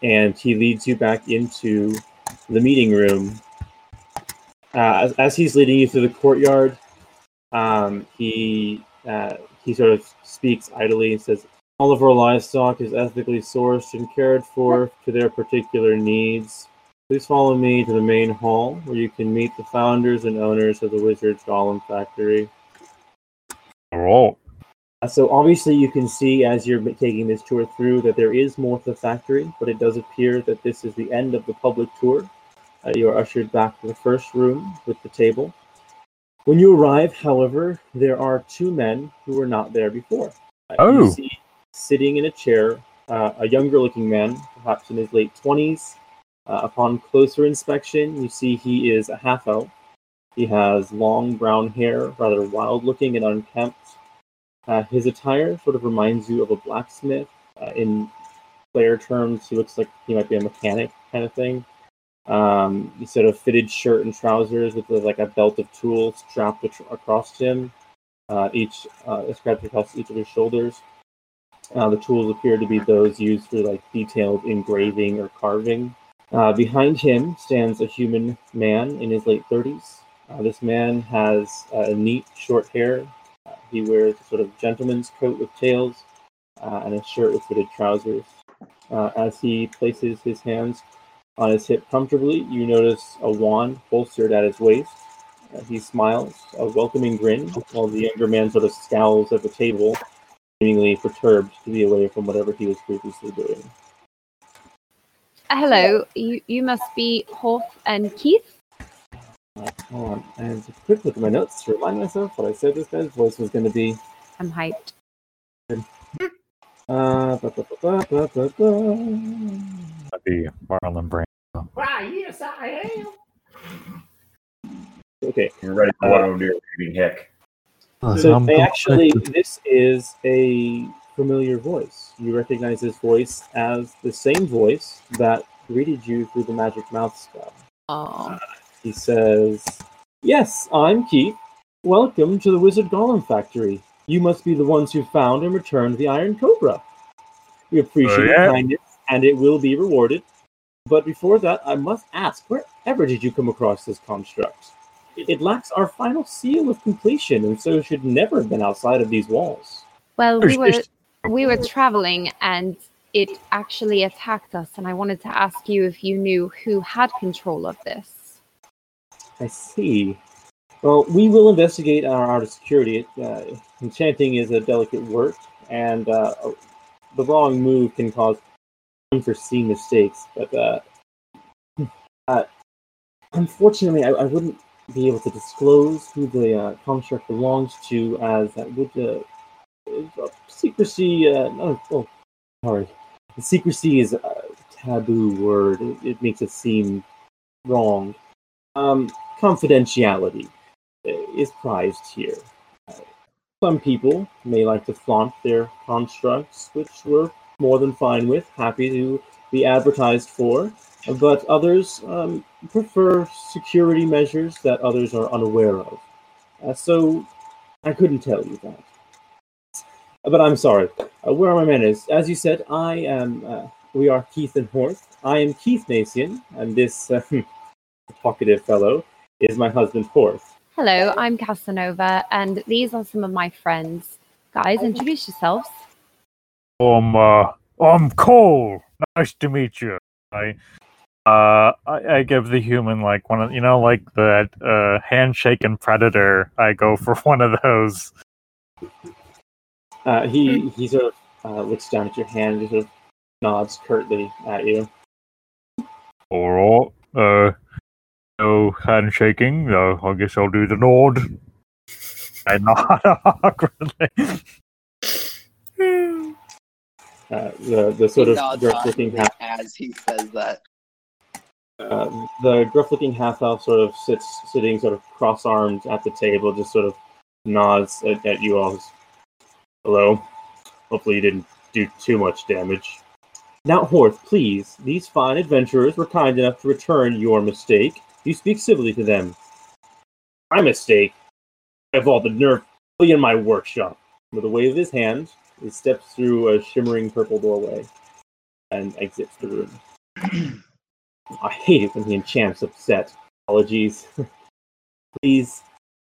and he leads you back into the meeting room. Uh, as, as he's leading you through the courtyard, um, he uh, he sort of speaks idly and says, "All of our livestock is ethically sourced and cared for to their particular needs." Please follow me to the main hall where you can meet the founders and owners of the Wizard's Golem Factory. Alright. Uh, So obviously you can see as you're taking this tour through that there is more to the factory, but it does appear that this is the end of the public tour. Uh, you are ushered back to the first room with the table. When you arrive, however, there are two men who were not there before. Uh, Oh. You see sitting in a chair uh, a younger looking man, perhaps in his late 20s. Uh, upon closer inspection, you see he is a half elf. He has long brown hair, rather wild looking and unkempt. Uh, his attire sort of reminds you of a blacksmith. Uh, in player terms, he looks like he might be a mechanic kind of thing. Um, sort of fitted shirt and trousers with like a belt of tools strapped across him, uh, each uh, strapped across each of his shoulders. Uh, the tools appear to be those used for like detailed engraving or carving. Uh, behind him stands a human man in his late 30s. Uh, this man has uh, neat short hair. He wears a sort of gentleman's coat with tails and a shirt with fitted trousers. Uh, as he places his hands on his hip comfortably, you notice a wand bolstered at his waist. Uh, he smiles, a welcoming grin, while the younger man sort of scowls at the table, seemingly perturbed to be away from whatever he was previously doing. Uh, hello, you, you must be Horth and Keith? Uh, hold on, and a quick look at my notes to remind myself what I said this guy's voice was going to be. I'm hyped. Uh, ba, ba, ba, ba. Be Marlon Brando. Why, yes, I am. Okay. You're ready for what I'm doing, reading Hick. So they actually, this is a familiar voice. You recognize this voice as the same voice that greeted you through the magic mouth spell. Oh. He says, Yes, I'm Keith. Welcome to the Wizard Golem Factory. You must be the ones who found and returned the Iron Cobra. We appreciate Oh, your kindness, and it will be rewarded. But before that, I must ask, wherever did you come across this construct? It, it lacks our final seal of completion, and so it should never have been outside of these walls. Well, we were we were traveling and it actually attacked us and I wanted to ask you if you knew who had control of this. I see. Well, we will investigate our art of security. Uh, enchanting is a delicate work, and uh, the wrong move can cause unforeseen mistakes. But uh, uh, unfortunately, I, I wouldn't be able to disclose who the uh, construct belongs to, as that would uh, uh, secrecy. Uh, no, oh, sorry, secrecy is a taboo word. It, it makes it seem wrong. Um, confidentiality is prized here. Some people may like to flaunt their constructs, which we're more than fine with, happy to be advertised for. But others um, prefer security measures that others are unaware of. Uh, so I couldn't tell you that. But I'm sorry. Uh, where are my manners? As you said, I am. Uh, we are Keith and Horth. I am Keith Nacian, and this uh, [LAUGHS] talkative fellow is my husband Horth. Hello, I'm Casanova, and these are some of my friends. Guys, introduce yourselves. Um, uh, I'm Call. Nice to meet you. I, uh, I, I give the human like one of you know like that uh handshake and predator. I go [LAUGHS] for one of those. Uh, he he sort of uh, looks down at your hand and sort of nods curtly at you. All right. Uh, no handshaking. Uh, I guess I'll do the nod. I [LAUGHS] nod awkwardly. Uh, the the sort He of gruff-looking half as he says that. uh, the gruff-looking half elf sort of sits sitting sort of cross-armed at the table, just sort of nods at, at you all. Hello. Hopefully you didn't do too much damage. Now, Horth, please. These fine adventurers were kind enough to return your mistake. You speak civilly to them. My mistake. I have all the nerve in my workshop. With a wave of his hand, he steps through a shimmering purple doorway and exits the room. [CLEARS THROAT] I hate it when the enchant's upset. Apologies. [LAUGHS] please,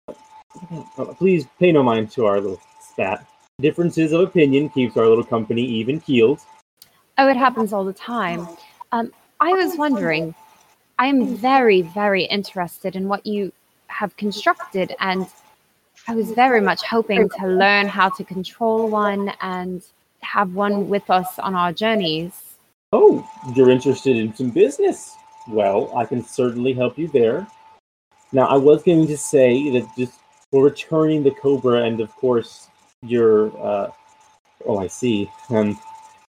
uh, please pay no mind to our little spat. Differences of opinion keeps our little company even keeled. Oh, it happens all the time. Um, I was wondering, I am very, very interested in what you have constructed, and I was very much hoping to learn how to control one and have one with us on our journeys. Oh, you're interested in some business? Well, I can certainly help you there. Now, I was going to say that just for returning the Cobra, and of course, your. Uh, oh, I see. Um,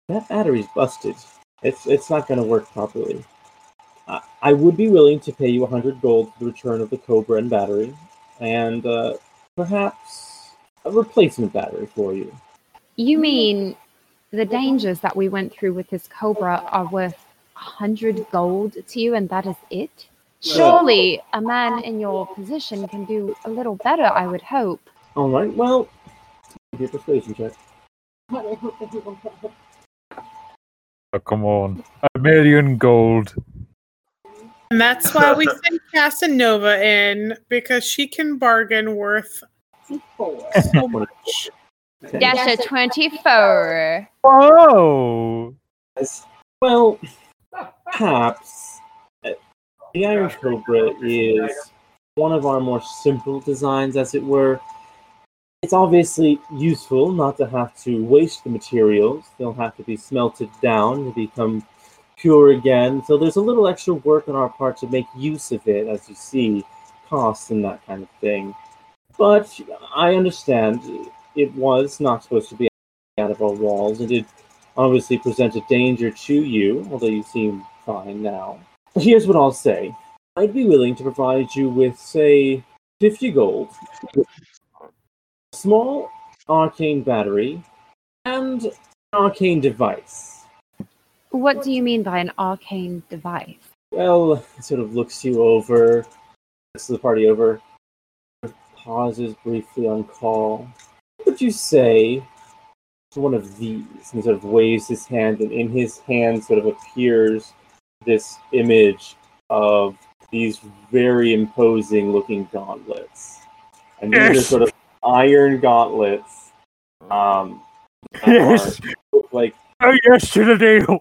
that battery's busted. It's it's not going to work properly. Uh, I would be willing to pay you a hundred gold for the return of the Cobra and battery, and uh, perhaps a replacement battery for you. You mean the dangers that we went through with this Cobra are worth a hundred gold to you, and that is it? Surely a man in your position can do a little better, I would hope. All right. Well, your persuasion check. Oh, come on, a million gold. And that's why we [LAUGHS] sent Casanova in because she can bargain worth so [LAUGHS] much. Dash a 24. Whoa! Yes. Well, perhaps uh, the Iron Cobra is one of our more simple designs, as it were. It's obviously useful not to have to waste the materials. They'll have to be smelted down to become pure again. So there's a little extra work on our part to make use of it, as you see, costs and that kind of thing. But I understand it was not supposed to be out of our walls, and it obviously presents a danger to you, although you seem fine now. Here's what I'll say I'd be willing to provide you with, say, 50 gold, small arcane battery, and arcane device. What do you mean by an arcane device? Well, it sort of looks you over, looks the party over, pauses briefly on Call. What would you say to one of these? And he sort of waves his hand, and in his hand sort of appears this image of these very imposing looking gauntlets. And these are Yes. sort of iron gauntlets. Um, Yes. look like Oh yes to the deal.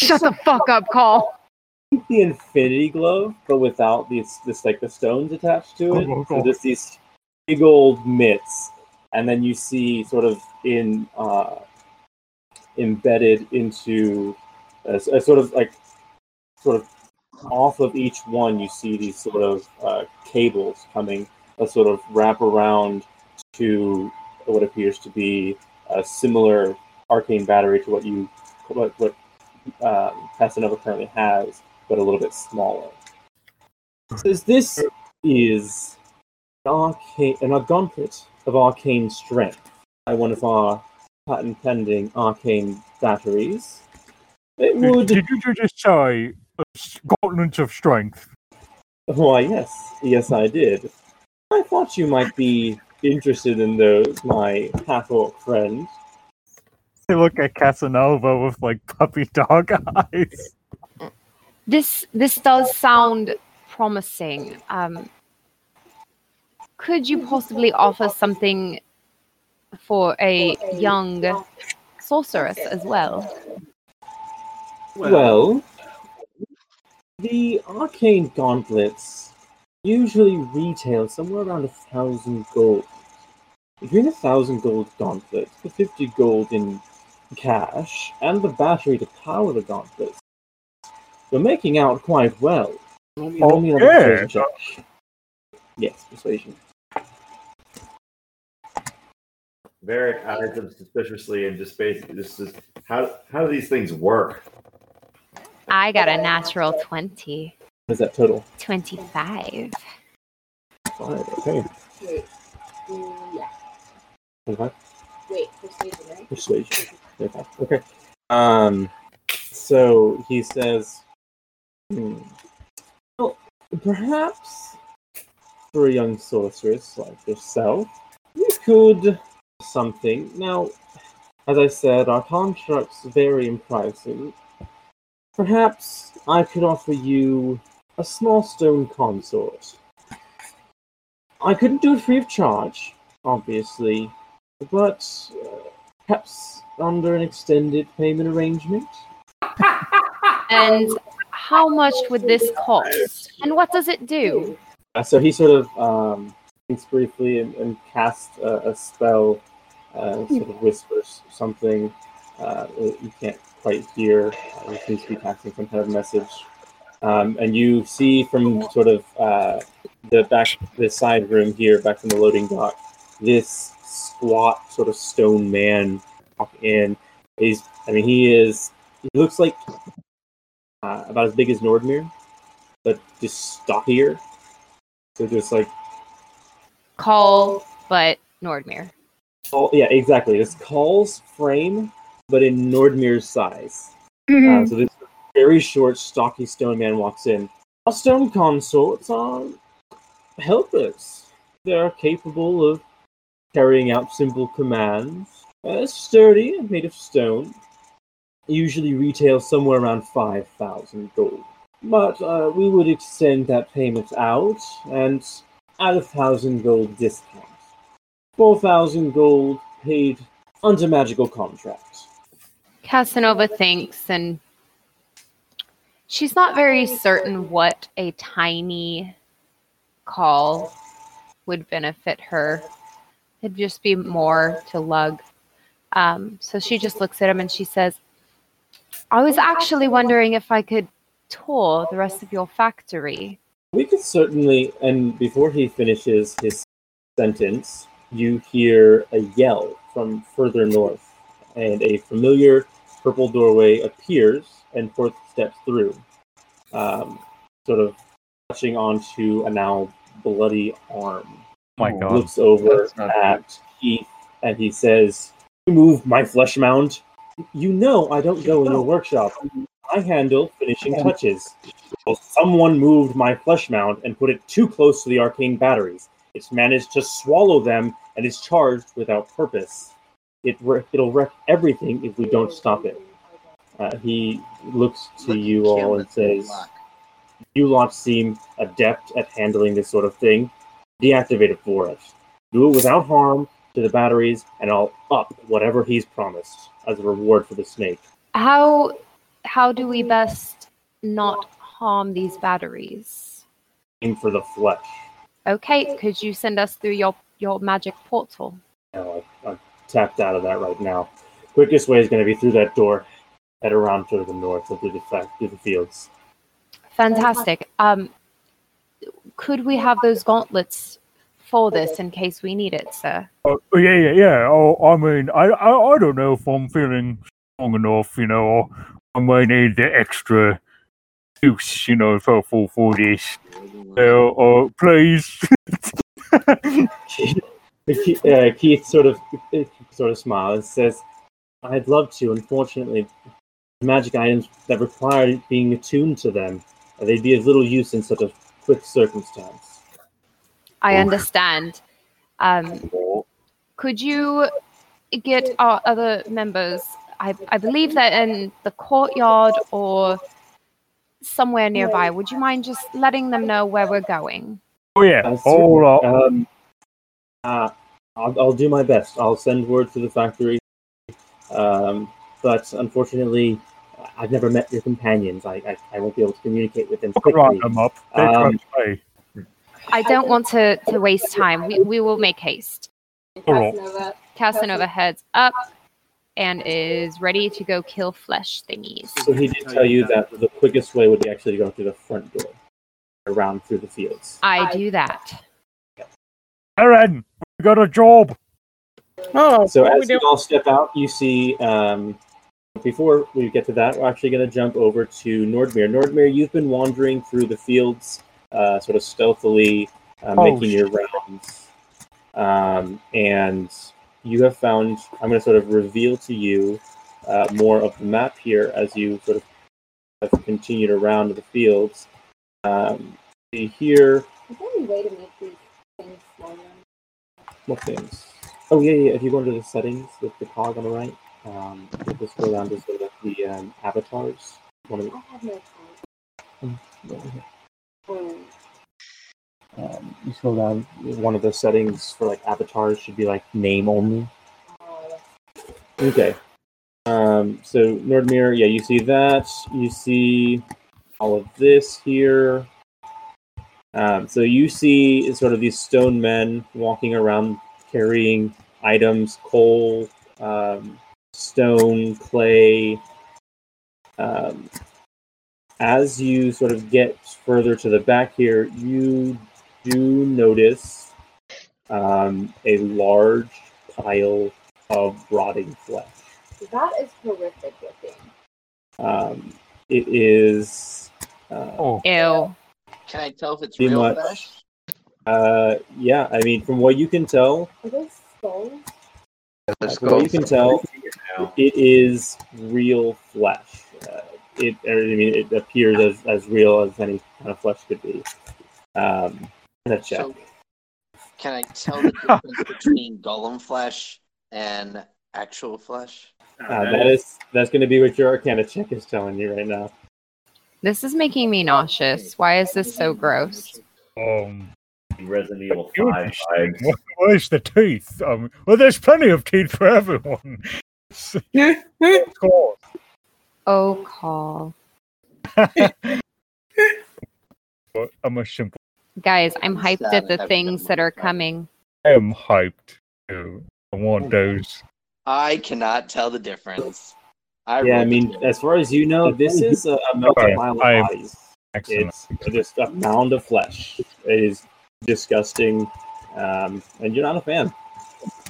Shut the fuck up, Call. the infinity glove, but without these this like the stones attached to it. Oh, oh, So oh. just these big old mitts, and then you see sort of in uh, embedded into a, a sort of like sort of off of each one, you see these sort of uh, cables coming that sort of wrap around to what appears to be a similar arcane battery to what you what what um, Casanova currently has, but a little bit smaller. Says this is an arcane, an gauntlet of arcane strength by one of our patent pending arcane batteries. It would. Did you just say a gauntlet of strength? Why, yes, yes, I did. I thought you might be interested in those, my half orc friend. They look at Casanova with like puppy dog [LAUGHS] eyes. This this does sound promising. Um, could you possibly offer something for a young sorceress as well? Well, the arcane gauntlets usually retail somewhere around a thousand gold. Between a thousand gold gauntlet, the fifty gold in cash, and the battery to power the gauntlets, you're making out quite well. Roll me- roll me another persuasion check. Yes, persuasion. Varric eyes them suspiciously and just basically just says, "How how do these things work?" I got a natural 20. What is that total? 25. Five. Okay. Wait. Yeah. Twenty-five. Wait, persuasion, right? Persuasion. Okay. Okay. Um. So he says, hmm, "Well, perhaps for a young sorceress like yourself, you could something. Now, as I said, our contracts vary in pricing. Perhaps I could offer you a small stone consort. I couldn't do it free of charge, obviously, but perhaps under an extended payment arrangement. And how much would this cost? And what does it do? Uh, so he sort of um, thinks briefly and, and casts a, a spell, uh, sort of whispers something uh, you can't quite hear. Uh, he seems to be casting some kind of message. Um, and you see from sort of uh, the back, the side room here, back from the loading dock, this squat sort of stone man walk in. He's, I mean, he is. He looks like uh, about as big as Nordmir, but just stockier. So just like Call, but Nordmir. Call, yeah, exactly. It's Call's frame, but in Nordmir's size. Uh, so this very short, stocky stone man walks in. Our stone consorts are helpers. They are capable of carrying out simple commands. Uh, sturdy and made of stone. Usually retail somewhere around 5,000 gold. But uh, we would extend that payment out and add a thousand gold discount. 4,000 gold paid under magical contract. Casanova thinks, and she's not very certain what a tiny Call would benefit her. It'd just be more to lug. Um, so she just looks at him and she says, I was actually wondering if I could tour the rest of your factory. We could certainly, and before he finishes his sentence, you hear a yell from further north, and a familiar purple doorway appears, and Horth steps through, um, sort of touching onto a now bloody arm. My God. Looks over That's not at Keith, and he says, "You move my flesh mound. You know I don't go in your workshop. I handle finishing touches. Well, someone moved my flesh mound and put it too close to the arcane batteries. It's managed to swallow them and is charged without purpose. It wre- it'll wreck everything if we don't stop it. Uh, he looks to you all and says, "You lot seem adept at handling this sort of thing. Deactivate it for us. Do it without harm to the batteries, and I'll up whatever he's promised as a reward for the snake." How how do we best not harm these batteries? Aim for the flesh. Okay, could you send us through your your magic portal? No, I, I'm tapped out of that right now. Quickest way is going to be through that door. Head around to the north and through the through the fields. Fantastic. Um, could we have those gauntlets for this in case we need it, sir? Oh, yeah, yeah, yeah. Oh, I mean, I, I, I don't know if I'm feeling strong enough, you know, or I might need the extra juice, you know, for, for, for this. So, uh, please. Keith, uh, Keith sort of sort of smiles and says, "I'd love to. Unfortunately, magic items that require being attuned to them, they'd be of little use in such a quick circumstance." I understand. Um, could you get our other members? I, I believe that in the courtyard or somewhere nearby. Would you mind just letting them know where we're going? Oh, yeah. Uh, Hold certainly. Um, uh, I'll, I'll do my best. I'll send word to the factory. Um, but unfortunately, I've never met your companions. I, I, I won't be able to communicate with them quickly. them up. They Um, trust. I don't want to, to waste time. We, we will make haste. Casanova. Casanova heads up and is ready to go kill flesh thingies. So he did tell you that the quickest way would be actually to go through the front door, around through the fields. I do that. Aaron, we got a job. Oh, So what are we as you all step out, you see. Um, before we get to that, we're actually going to jump over to Nordmere. Nordmere, you've been wandering through the fields, uh, sort of stealthily, uh, Oh, making your rounds, um, and you have found. I'm going to sort of reveal to you uh, more of the map here as you sort of have continued around the fields. Um, see here, Is there any way to make these things smaller? what things? Oh yeah, yeah. If you go into the settings with the cog on the right, um, just go down to sort of the um, avatars. One of the, I have no time. Um, um, you scroll down. One of the settings for like avatars should be like name only. Okay. Um, so Nordmere, yeah, you see that. You see all of this here. Um, so you see sort of these stone men walking around carrying items, coal, um, stone, clay. Um, as you sort of get further to the back here, you do notice um, a large pile of rotting flesh. that is horrific looking. Um, it is. Uh, Oh, Ew. Can I tell if it's real much. flesh? uh, yeah, I mean, from what you can tell, Are those skulls? The from what you can tell, now. it is real flesh. Uh, it, I mean, it appears as, as real as any kind of flesh could be. Um, gonna check. So, can I tell the difference [LAUGHS] between golem flesh and actual flesh? Uh, that is that's going to be what your Arcana check is telling you right now. This is making me nauseous. Why is this so gross? um, Resident Evil 5 be vibes. wh- where's the teeth? Um, well, there's plenty of teeth for everyone. Of [LAUGHS] course. Oh, Call. [LAUGHS] I'm a simple. Guys, I'm hyped at the things that are on the front. coming. I am hyped. too. I want those. I cannot tell the difference. I Yeah, I mean, it. as far as you know, this [LAUGHS] is a, a melted Okay, pile of I am- bodies. Excellent. It's just a mound of flesh. It is disgusting, um, and you're not a fan.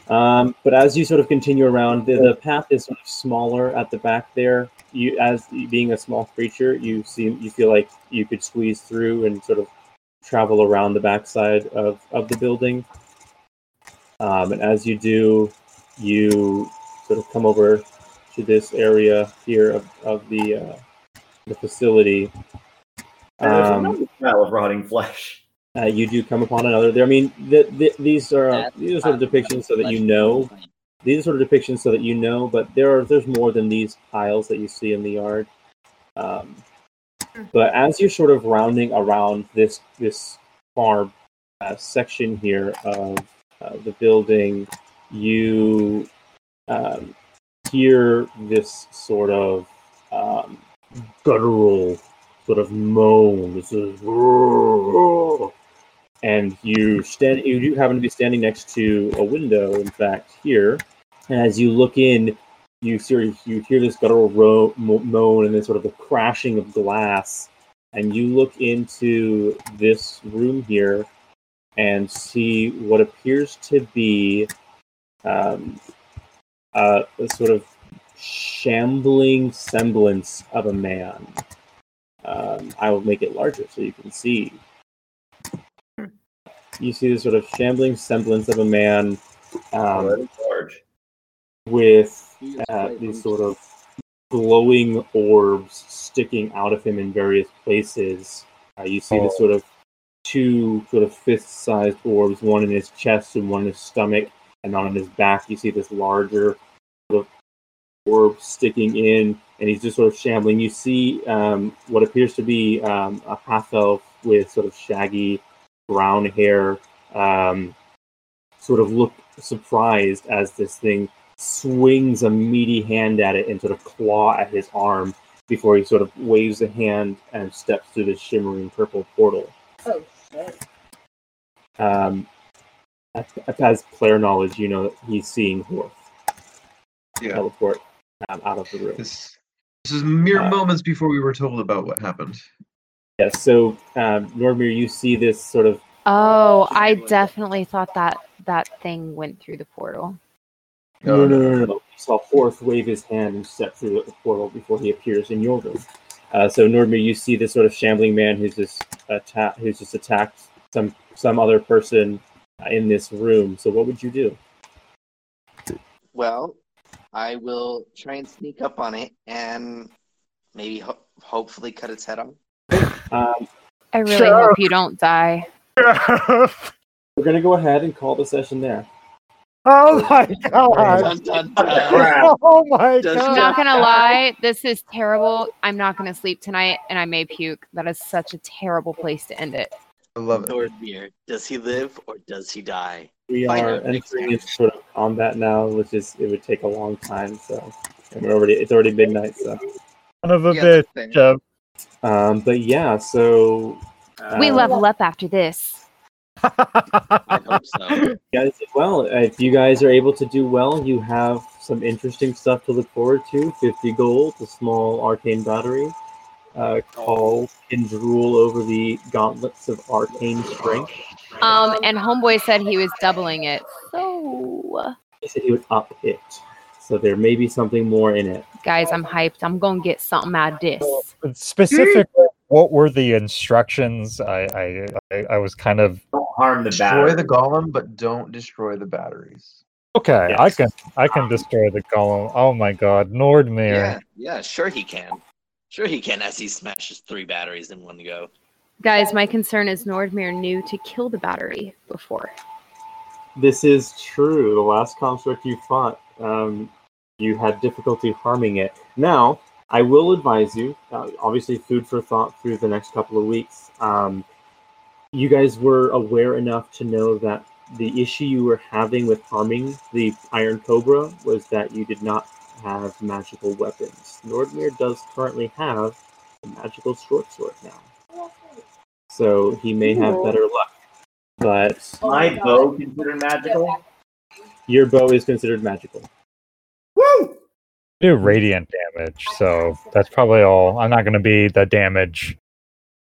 Um, but as you sort of continue around, the, the path is sort of smaller at the back there. You, as being a small creature, you seem you feel like you could squeeze through and sort of travel around the backside of, of the building. Um, and as you do, you sort of come over to this area here of, of the uh, the facility. Um, smell of rotting flesh. Uh, you do come upon another there. I mean, the, the, these are these are sort of depictions so that you know these are sort of depictions so that you know, but there are there's more than these piles that you see in the yard. Um, but as you're sort of rounding around this this farm uh, section here of uh, the building, you um, hear this sort of um, guttural sort of moan. This is and you stand. You do happen to be standing next to a window. In fact, here, and as you look in, you see you hear this guttural ro- moan and then sort of the crashing of glass. And you look into this room here and see what appears to be um, a sort of shambling semblance of a man. Um, I will make it larger so you can see. You see this sort of shambling semblance of a man um, large. with uh, these sort of glowing orbs sticking out of him in various places. Uh, you see this sort of two sort of fist-sized orbs, one in his chest and one in his stomach, and on his back you see this larger sort of orb sticking in, and he's just sort of shambling. You see um, what appears to be um, a half elf with sort of shaggy brown hair, um, sort of look surprised as this thing swings a meaty hand at it and sort of claw at his arm before he sort of waves a hand and steps through the shimmering purple portal. Oh shit. Um, as player knowledge, you know that he's seeing Horth Yeah. teleport um, out of the room. This, this is mere Uh, moments before we were told about what happened. Yeah, so um, Nordmir, you see this sort of Oh, I definitely thought that that thing went through the portal. no, no, no, no, no. You saw Horth wave his hand and step through the portal before he appears in your room. Uh, so Nordmir, you see this sort of shambling man who's just atta- who's just attacked some some other person uh, in this room. So what would you do? Well, I will try and sneak up on it and maybe ho- hopefully cut its head off. Um, I really Sure. hope you don't die. [LAUGHS] we're gonna go ahead and call the session there. oh my [LAUGHS] god! Dun, dun, dun. [LAUGHS] Oh my Does I'm not gonna lie, this is terrible. I'm not gonna sleep tonight, and I may puke. That is such a terrible place to end it. I love it. Nordmir, does he live or does he die? We Find are entering into sort of combat now, which is it would take a long time. So and we're already it's already midnight. So, Son of a Yeah, bitch. That's Jeff. um, but yeah, so we uh, level up after this. I hope so. [LAUGHS] guys well. If you guys are able to do well, you have some interesting stuff to look forward to. Fifty gold, a small arcane battery. Uh, Call can drool over the gauntlets of arcane strength. Um, and homeboy said he was doubling it. So, He said he would up it, so there may be something more in it. guys, I'm hyped. I'm gonna get something out of this. Specifically, what were the instructions? I, I I I was kind of Don't harm the Destroy battery. the golem, but don't destroy the batteries. okay. I can I can destroy the golem. Oh my god, Nordmir. Yeah, yeah, sure he can. Sure he can as he smashes three batteries in one go. Guys, my concern is Nordmir knew to kill the battery before. This is true. The last construct you fought, um, you had difficulty harming it. Now, I will advise you, uh, obviously, food for thought through the next couple of weeks. Um, you guys were aware enough to know that the issue you were having with harming the Iron Cobra was that you did not have magical weapons. Nordmir does currently have a magical short sword now. So he may have better luck. But My bow considered magical. your bow is considered magical. Woo! do radiant damage, so that's probably all. I'm not going to be the damage.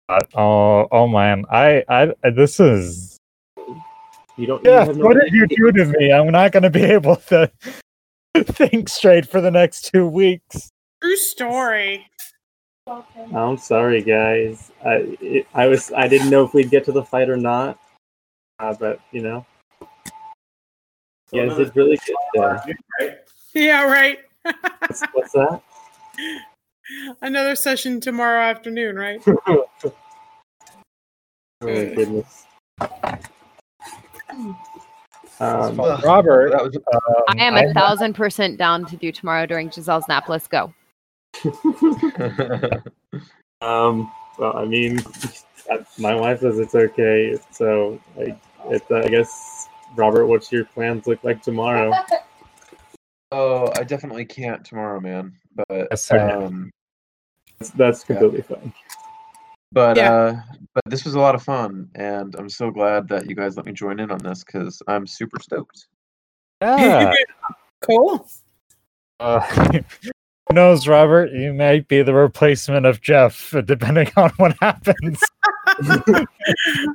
But, oh, oh man, I, I, this is. You don't. Yeah, have no what did you do to me? I'm not going to be able to [LAUGHS] think straight for the next two weeks. True story. I'm sorry, guys. I it, I was I didn't know if we'd get to the fight or not. Uh, but you know, you guys did really good. There. Right? Yeah, right. What's, what's that? [LAUGHS] Another session tomorrow afternoon, right? [LAUGHS] Oh my goodness. Um, Robert, That was I am a thousand percent down to do tomorrow during Giselle's nap. Let's go. [LAUGHS] um, well, I mean, my wife says it's okay, so I, it's, uh, I guess, Robert, what's your plans look like tomorrow? Oh, I definitely can't tomorrow, man. But Yes, sir. um, That's, that's completely fine. but Yeah. uh, but this was a lot of fun, and I'm so glad that you guys let me join in on this because I'm super stoked. yeah. [LAUGHS] Cool. Uh, [LAUGHS] who knows, Robert? You might be the replacement of Jeff, uh, [LAUGHS] depending on what happens.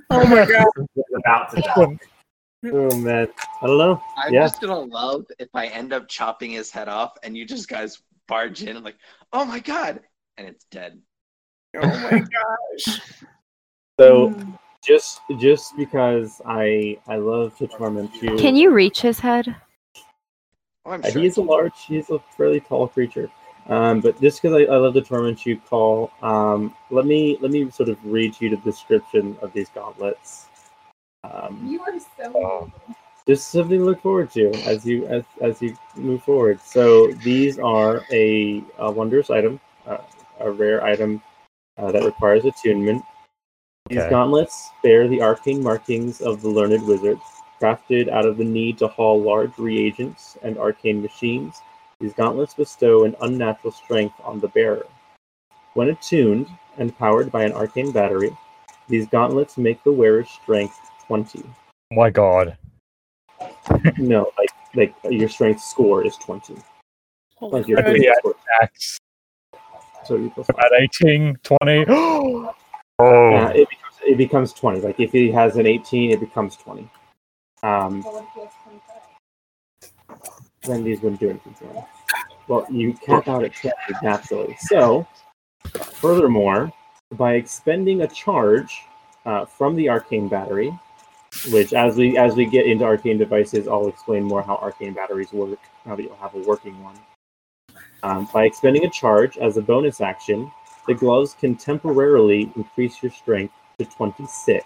Oh my god. About to Oh man, I don't know. I'm Yeah. just gonna love if I end up chopping his head off and you just guys barge in and like, oh my god, and it's dead. Oh my [LAUGHS] gosh. So just just because I I love to torment you. Can you reach his head? Oh, I'm Uh, sure. He is a large, he's a fairly tall creature. Um, but just because I, I love to torment you, Call. Um, let me let me sort of read you the description of these gauntlets. Um, You are so. Oh. just something to look forward to as you as, as you move forward. So these are a, a wondrous item, uh, a rare item uh, that requires attunement. These Okay. gauntlets bear the arcane markings of the learned wizard, crafted out of the need to haul large reagents and arcane machines. These gauntlets bestow an unnatural strength on the bearer. When attuned and powered by an arcane battery, these gauntlets make the wearer's strength 20. Oh my god. [LAUGHS] No, like like your strength score is 20. Holy Like your crap. Yeah. score. Max So you plus five. at 18, 20. [GASPS] oh. Uh, it, becomes, it becomes 20. Like if he has an 18, it becomes 20. Um, then these wouldn't do anything for him. Well, you cap out at 10 naturally. So, furthermore, by expending a charge uh, from the arcane battery, which as we as we get into arcane devices, I'll explain more how arcane batteries work now that you'll have a working one. Um, by expending a charge as a bonus action, the gloves can temporarily increase your strength to 26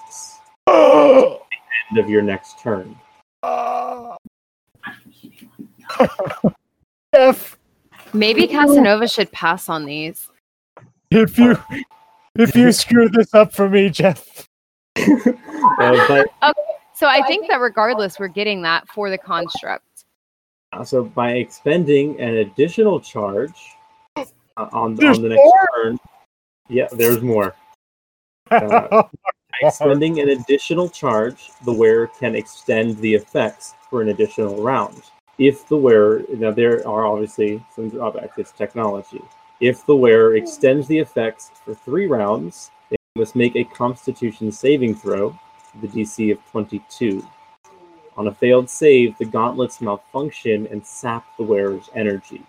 Oh! end of your next turn. Jeff, Maybe Casanova should pass on these. if you if you [LAUGHS] screw this up for me, Jeff. [LAUGHS] Uh, but So I think that regardless, we're getting that for the construct. uh, so by expending an additional charge uh, on, There's on the next more? turn, yeah, there's more. [LAUGHS] Uh, Expending an additional charge, the wearer can extend the effects for an additional round. If the wearer, now there are obviously some drawbacks, it's technology. If the wearer extends the effects for three rounds, they must make a constitution saving throw, with the DC of 22. On a failed save, the gauntlets malfunction and sap the wearer's energy.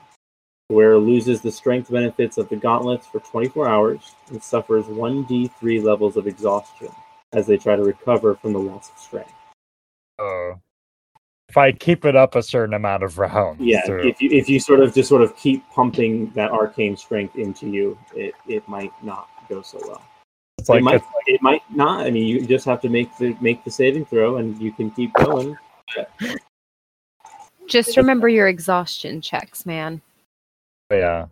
The wearer loses the strength benefits of the gauntlets for 24 hours and suffers 1d3 levels of exhaustion as they try to recover from the loss of strength. Oh. If I keep it up a certain amount of rounds. Yeah, or- if you if you sort of just sort of keep pumping that arcane strength into you, it, it might not go so well. It's like it might it's- it might not. I mean, you just have to make the make the saving throw, and you can keep going. Just remember your exhaustion checks, man. yeah.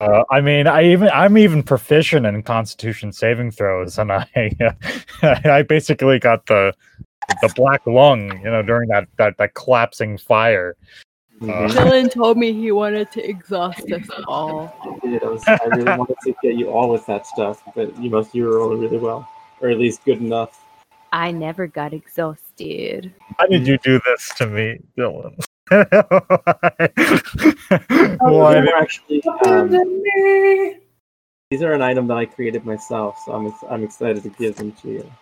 Uh, I mean, I even I'm even proficient in Constitution saving throws, and I [LAUGHS] I basically got the the black lung, you know, during that that, that collapsing fire. Uh, [LAUGHS] Dylan told me he wanted to exhaust us all. I did. I, was, I really wanted to get you all with that stuff, but you must you were rolling really well, or at least good enough. I never got exhausted. Why did you do this to me, Dylan? [LAUGHS] Oh, Why they're actually, um, these are an item that I created myself, so I'm I'm excited to give them to you.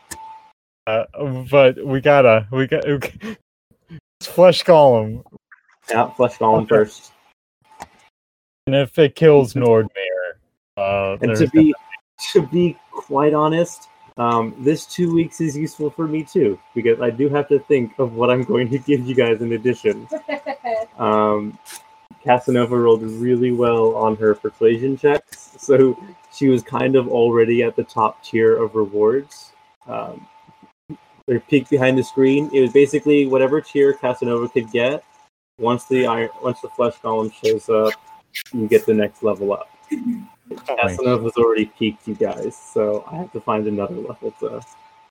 uh, but we gotta we got [LAUGHS] flesh golem, Yeah, flesh golem Okay. first. and if it kills Nordmere, uh, And to be to be quite honest, um, this two weeks is useful for me too because I do have to think of what I'm going to [LAUGHS] give you guys in addition. [LAUGHS] Um, Casanova rolled really well on her persuasion checks, so she was kind of already at the top tier of rewards. Um, or peek behind the screen. It was basically whatever tier Casanova could get. Once the iron, once the flesh golem shows up, you get the next level up. Casanova's already peaked you guys, so I have to find another level to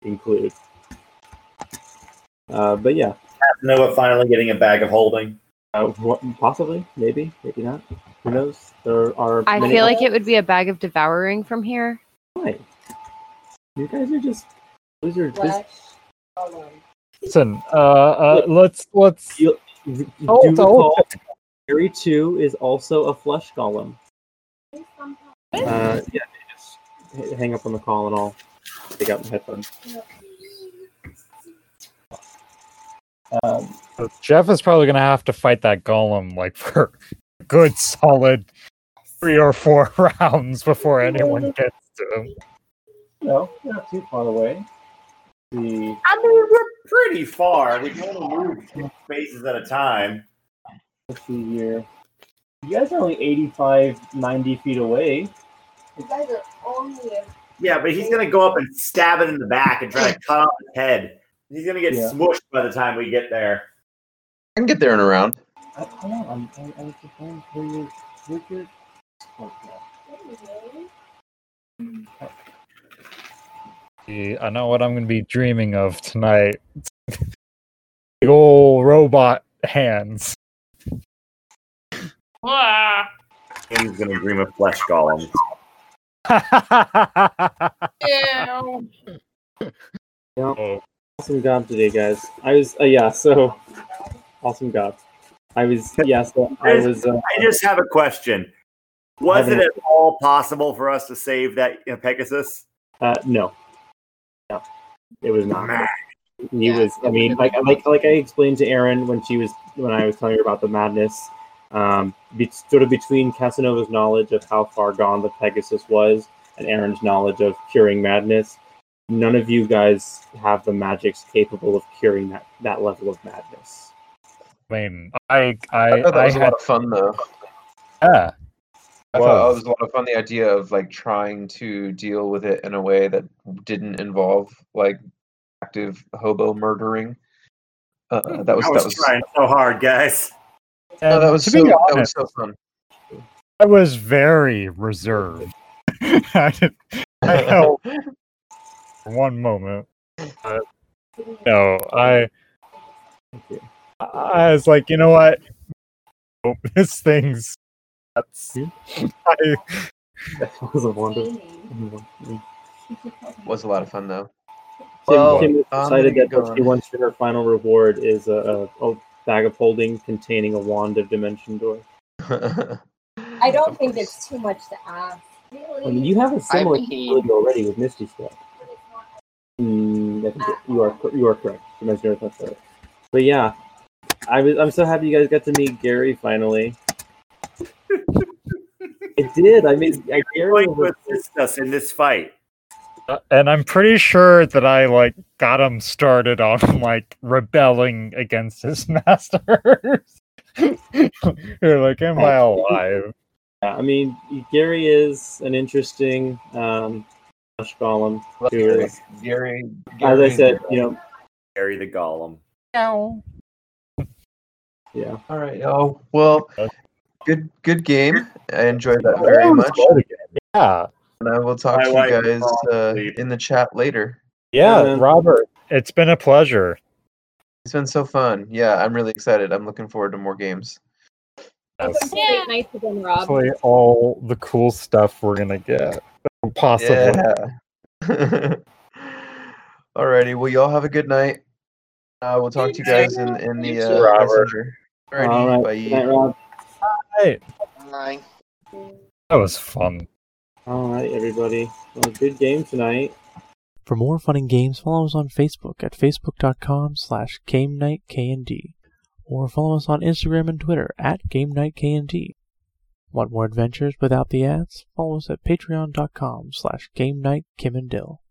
include. Uh, but yeah, Casanova finally getting a bag of holding. uh, what, possibly, maybe, maybe not. Who knows? There are. I many feel like it would be a bag of devouring from here. Why? You guys are just wizards. Flesh. Listen, uh, uh, let's let's. You, you Oh, do it's recall, Gary 2 is also a flesh golem. Uh, yeah, just hang up on the call and I'll take out my headphones. Um, Jeff is probably gonna have to fight that golem like [LAUGHS] for a good solid three or four [LAUGHS] rounds before anyone gets to him. no, not too far away. The I mean, we're pretty far. We can only move spaces at a time. let's see here. You guys are only 85, 90 feet away. You guys are only Yeah, but he's gonna go up and stab it in the back and try to cut off his head. He's gonna get Yeah. smushed by the time we get there. I can get there in a round. I, hold on, I'm, I, I was just wondering where your, where your See, I know what I'm gonna be dreaming of tonight. [LAUGHS] Big old robot hands. Ah, [LAUGHS] He's gonna dream of flesh golems. ew. [LAUGHS] Yeah. Awesome job today, guys. I was, uh, yeah, so awesome job. I was, yeah, so I was, uh, I just have a question. Was it at all possible for us to save that uh, Pegasus? uh, no, no, it was not. Man. He was, I mean, like, like, like I explained to Erin when she was, when I was telling her about the madness, um, be, sort of between Casanova's knowledge of how far gone the Pegasus was and Erin's knowledge of curing madness, none of you guys have the magics capable of curing that, that level of madness. I mean, I I I thought I was a had lot of fun, though. yeah. I thought it Was. was a lot of fun. The idea of like trying to deal with it in a way that didn't involve like active hobo murdering. Uh, that was I that was, was trying so hard, guys. no, that was to so be that was so fun. I was very reserved. [LAUGHS] I, did- I held for one moment. But no, I I was like, you know what? Oh, [LAUGHS] this thing's that's I, That was a wonder. was a lot of fun though. Tim, Well, Tim has I'm decided gonna that get what she wants for her final reward is a, a, a bag of holding containing a wand of dimension door. [LAUGHS] I don't think it's too much to ask. I mean, you have a similar mean- capability already with Misty Step. Mm, I think that you are you are correct. Dimension Door, that's right. But yeah, I was I'm so happy you guys got to meet Gary finally. It did. I mean, I, Gary Going to assist us in this fight. and I'm pretty sure that I like got him started on [LAUGHS] like rebelling against his [LAUGHS] masters. [LAUGHS] You're like, am I alive? I mean, Gary is an interesting um, flesh golem. Well, who Gary, Gary, as I Gary- said, you know, Gary the Golem. No. Yeah. All right. Oh well, good good game. I enjoyed that very much, Yeah, and I will talk My to wife you guys uh, in the chat later. yeah, Um, Robert. It's been a pleasure. It's been so fun. Yeah, I'm really excited. I'm looking forward to more games. Yes. Yeah. Nice again, Rob. Hopefully, all the cool stuff we're gonna get. Possibly. Yeah. [LAUGHS] Alrighty. Well, y'all have a good night. Uh, we'll talk to you guys in in the uh, messenger. Alrighty. All right. Bye. Good night, Rob. Hey, Bye. that was fun. All right, everybody. Well, good game tonight. For more fun and games, follow us on Facebook at facebook.com slash game night KND or follow us on Instagram and Twitter at game night KND. Want more adventures without the ads? Follow us at patreon.com slash game night Kim and Dill.